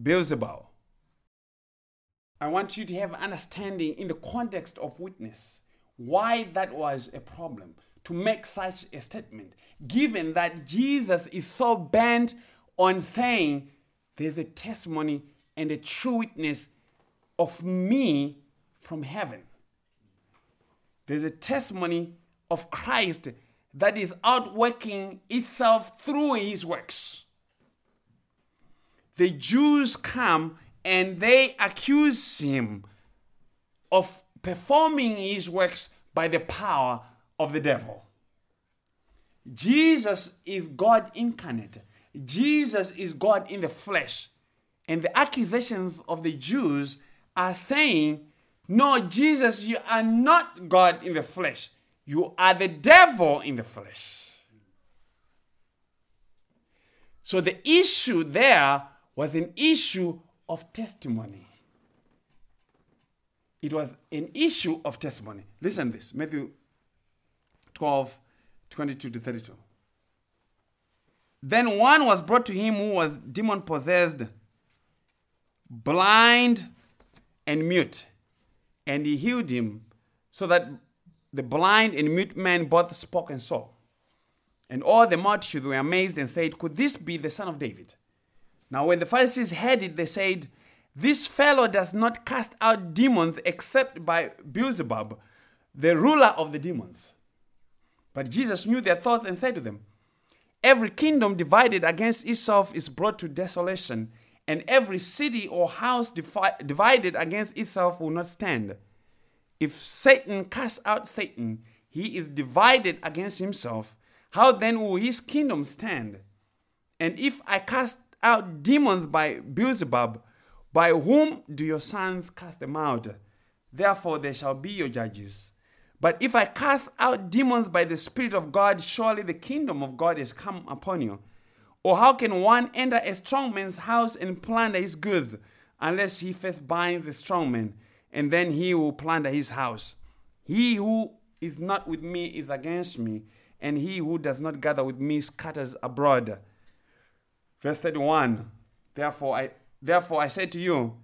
Beelzebub. I want you to have understanding in the context of witness why that was a problem to make such a statement, given that Jesus is so bent on saying there's a testimony and a true witness of me from heaven. There's a testimony of Christ that is outworking itself through his works. The Jews come and they accuse him of performing his works by the power of the devil. Jesus is God incarnate. Jesus is God in the flesh. And the accusations of the Jews are saying, No, Jesus, you are not God in the flesh. You are the devil in the flesh. So the issue there was an issue of testimony. It was an issue of testimony. Listen this Matthew 12, 22 to 32. Then one was brought to him who was demon possessed, blind and mute, and he healed him, so that the blind and mute man both spoke and saw. And all the multitude were amazed and said, Could this be the son of David? Now, when the Pharisees heard it, they said, This fellow does not cast out demons except by Beelzebub, the ruler of the demons. But Jesus knew their thoughts and said to them, Every kingdom divided against itself is brought to desolation, and every city or house divided against itself will not stand. If Satan casts out Satan, he is divided against himself. How then will his kingdom stand? And if I cast out demons by Beelzebub, by whom do your sons cast them out? Therefore they shall be your judges. But if I cast out demons by the Spirit of God, surely the kingdom of God has come upon you. Or how can one enter a strong man's house and plunder his goods, unless he first binds the strong man, and then he will plunder his house? He who is not with me is against me, and he who does not gather with me scatters abroad. Verse 31 Therefore I, therefore I say to you,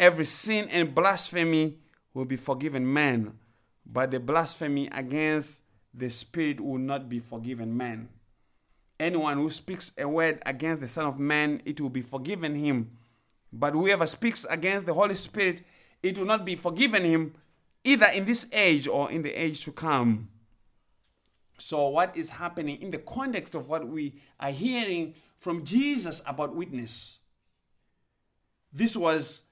every sin and blasphemy will be forgiven man but the blasphemy against the Spirit will not be forgiven man. Anyone who speaks a word against the Son of Man, it will be forgiven him. But whoever speaks against the Holy Spirit, it will not be forgiven him, either in this age or in the age to come. So, what is happening in the context of what we are hearing from Jesus about witness? This was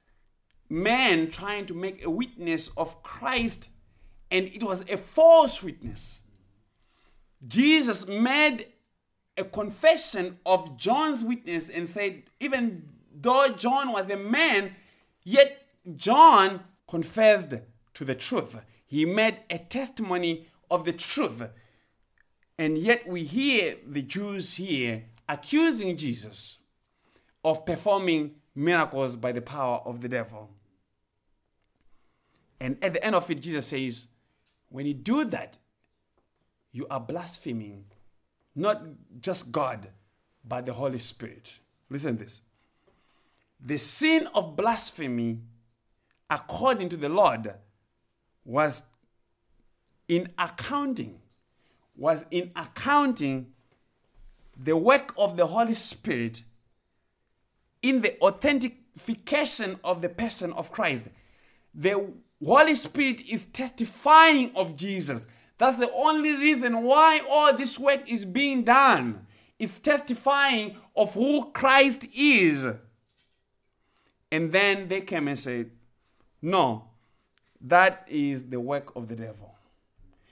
man trying to make a witness of Christ and it was a false witness. Jesus made a confession of John's witness and said, even though John was a man, yet John confessed to the truth. He made a testimony of the truth. And yet we hear the Jews here accusing Jesus of performing miracles by the power of the devil. And at the end of it, Jesus says, when you do that, you are blaspheming not just God, but the Holy Spirit. Listen this. The sin of blasphemy, according to the Lord, was in accounting, was in accounting the work of the Holy Spirit in the authentication of the person of Christ. The Holy Spirit is testifying of Jesus. That's the only reason why all this work is being done. It's testifying of who Christ is. And then they came and said, No, that is the work of the devil.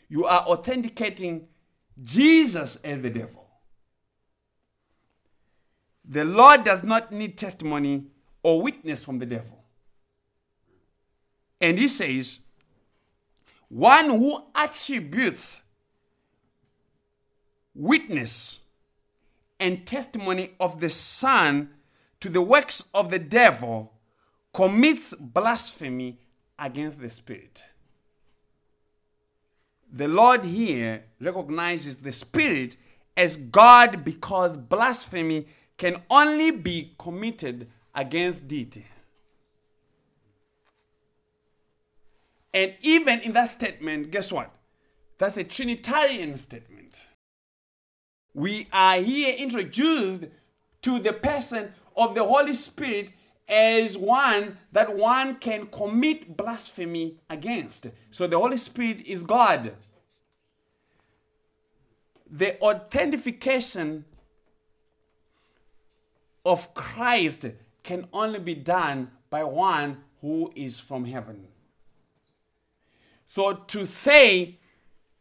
You are authenticating Jesus as the devil. The Lord does not need testimony or witness from the devil. And he says, one who attributes witness and testimony of the Son to the works of the devil commits blasphemy against the Spirit. The Lord here recognizes the Spirit as God because blasphemy can only be committed against deity. And even in that statement, guess what? That's a Trinitarian statement. We are here introduced to the person of the Holy Spirit as one that one can commit blasphemy against. So the Holy Spirit is God. The authentication of Christ can only be done by one who is from heaven. So to say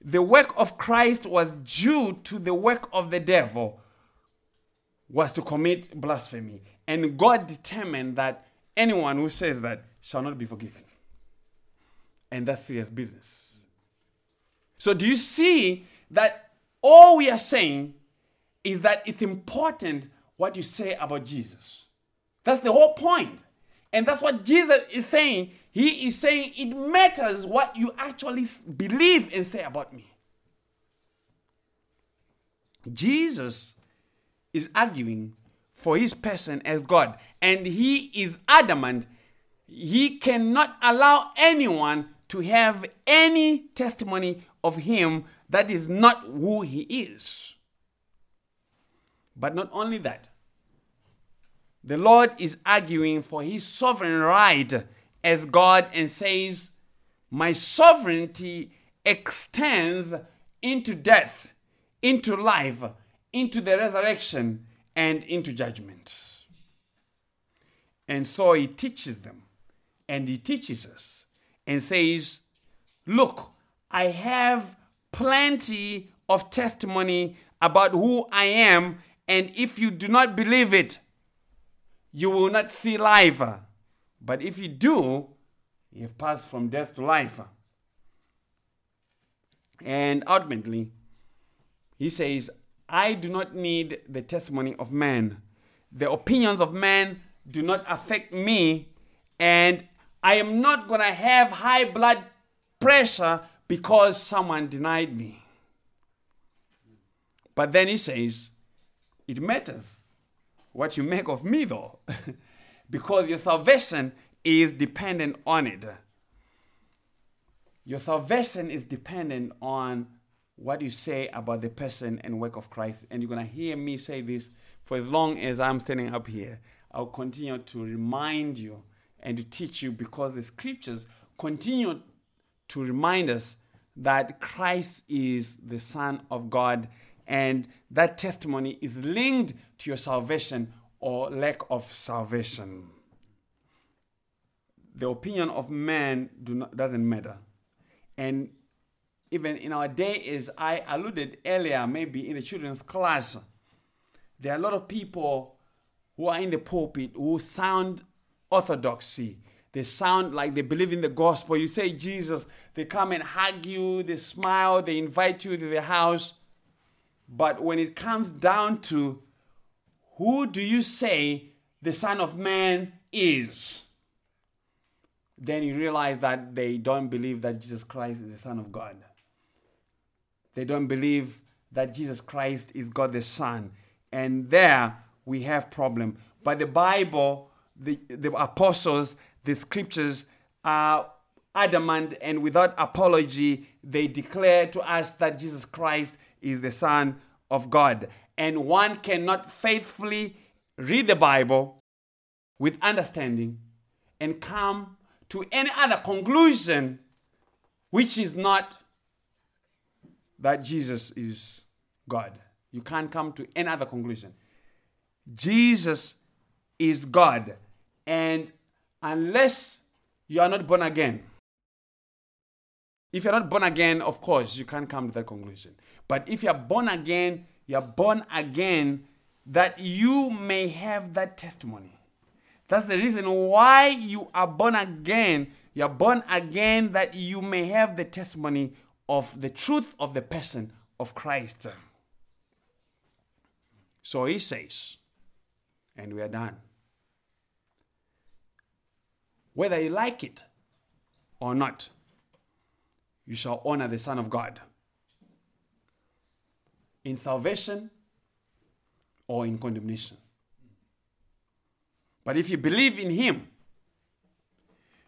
the work of Christ was due to the work of the devil was to commit blasphemy. And God determined that anyone who says that shall not be forgiven. And that's serious business. So, do you see that all we are saying is that it's important what you say about Jesus? That's the whole point. And that's what Jesus is saying he is saying it matters what you actually believe and say about me. Jesus is arguing for his person as God, and he is adamant he cannot allow anyone to have any testimony of him that is not who he is. But not only that, the Lord is arguing for his sovereign right as God and says, My sovereignty extends into death, into life, into the resurrection, and into judgment. And so he teaches them and he teaches us and says, Look, I have plenty of testimony about who I am, and if you do not believe it, you will not see life. But if you do, you have passed from death to life. And ultimately, he says, I do not need the testimony of man. The opinions of man do not affect me, and I am not going to have high blood pressure because someone denied me. But then he says, it matters what you make of me, though, because your salvation is dependent on it. Your salvation is dependent on what you say about the person and work of Christ. And you're going to hear me say this for as long as I'm standing up here. I'll continue to remind you and to teach you because the scriptures continue to remind us that Christ is the Son of God and that testimony is linked to your salvation or lack of salvation. The opinion of man do not, doesn't matter. And even in our day, as I alluded earlier, maybe in the children's class, there are a lot of people who are in the pulpit who sound orthodoxy. They sound like they believe in the gospel. You say Jesus, they come and hug you, they smile, they invite you to their house. But when it comes down to who do you say the Son of Man is? Then you realize that they don't believe that Jesus Christ is the Son of God. They don't believe that Jesus Christ is God the Son. And there we have problem. But the Bible the, the apostles, the scriptures are adamant and without apology, they declare to us that Jesus Christ is the Son of God. And one cannot faithfully read the Bible with understanding and come to any other conclusion which is not that Jesus is God. You can't come to any other conclusion. Jesus is God. And unless you are not born again, if you're not born again, of course, you can't come to that conclusion. But if you're born again, you're born again that you may have that testimony. That's the reason why you are born again. You're born again that you may have the testimony of the truth of the person of Christ. So he says, and we are done whether you like it or not, you shall honor the Son of God in salvation or in condemnation. But if you believe in Him,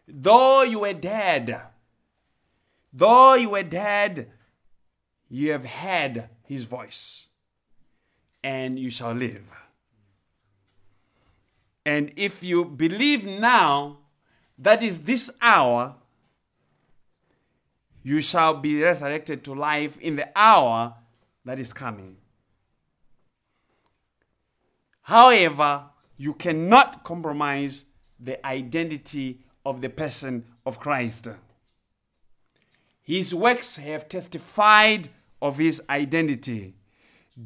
though you were dead, though you were dead, you have heard His voice, and you shall live. And if you believe now, that is this hour, you shall be resurrected to life in the hour that is coming. However, you cannot compromise the identity of the person of Christ. His works have testified of his identity.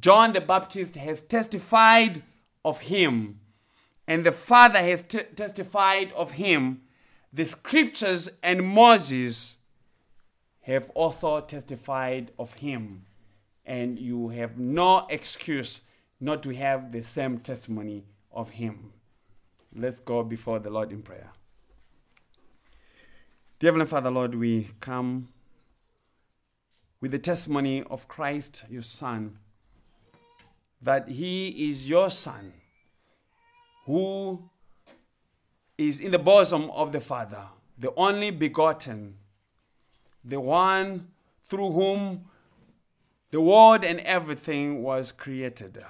John the Baptist has testified of him, and the Father has t- testified of him the scriptures and Moses have also testified of him, and you have no excuse not to have the same testimony of him. Let's go before the Lord in prayer. Dear Heavenly Father, Lord, we come with the testimony of Christ, your Son, that he is your son who is in the bosom of the Father, the only begotten, the one through whom the world and everything was created.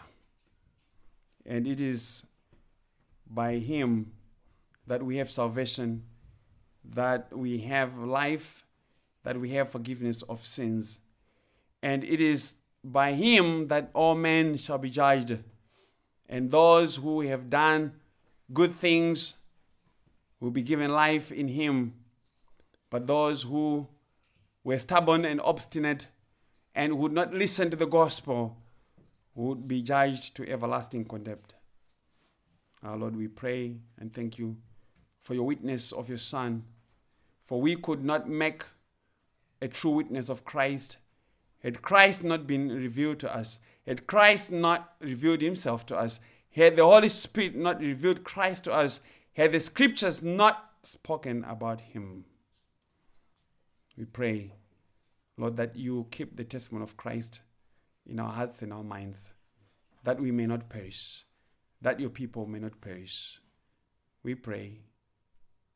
And it is by him that we have salvation, that we have life, that we have forgiveness of sins. And it is by him that all men shall be judged. And those who have done good things will be given life in him. But those who were stubborn and obstinate and would not listen to the gospel would be judged to everlasting contempt. Our Lord, we pray and thank you for your witness of your Son. For we could not make a true witness of Christ had Christ not been revealed to us, had Christ not revealed himself to us, had the Holy Spirit not revealed Christ to us, had the scriptures not spoken about him. We pray, Lord, that you keep the testimony of Christ in our hearts and our minds, that we may not perish, that your people may not perish. We pray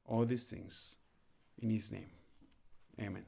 all these things in his name. Amen.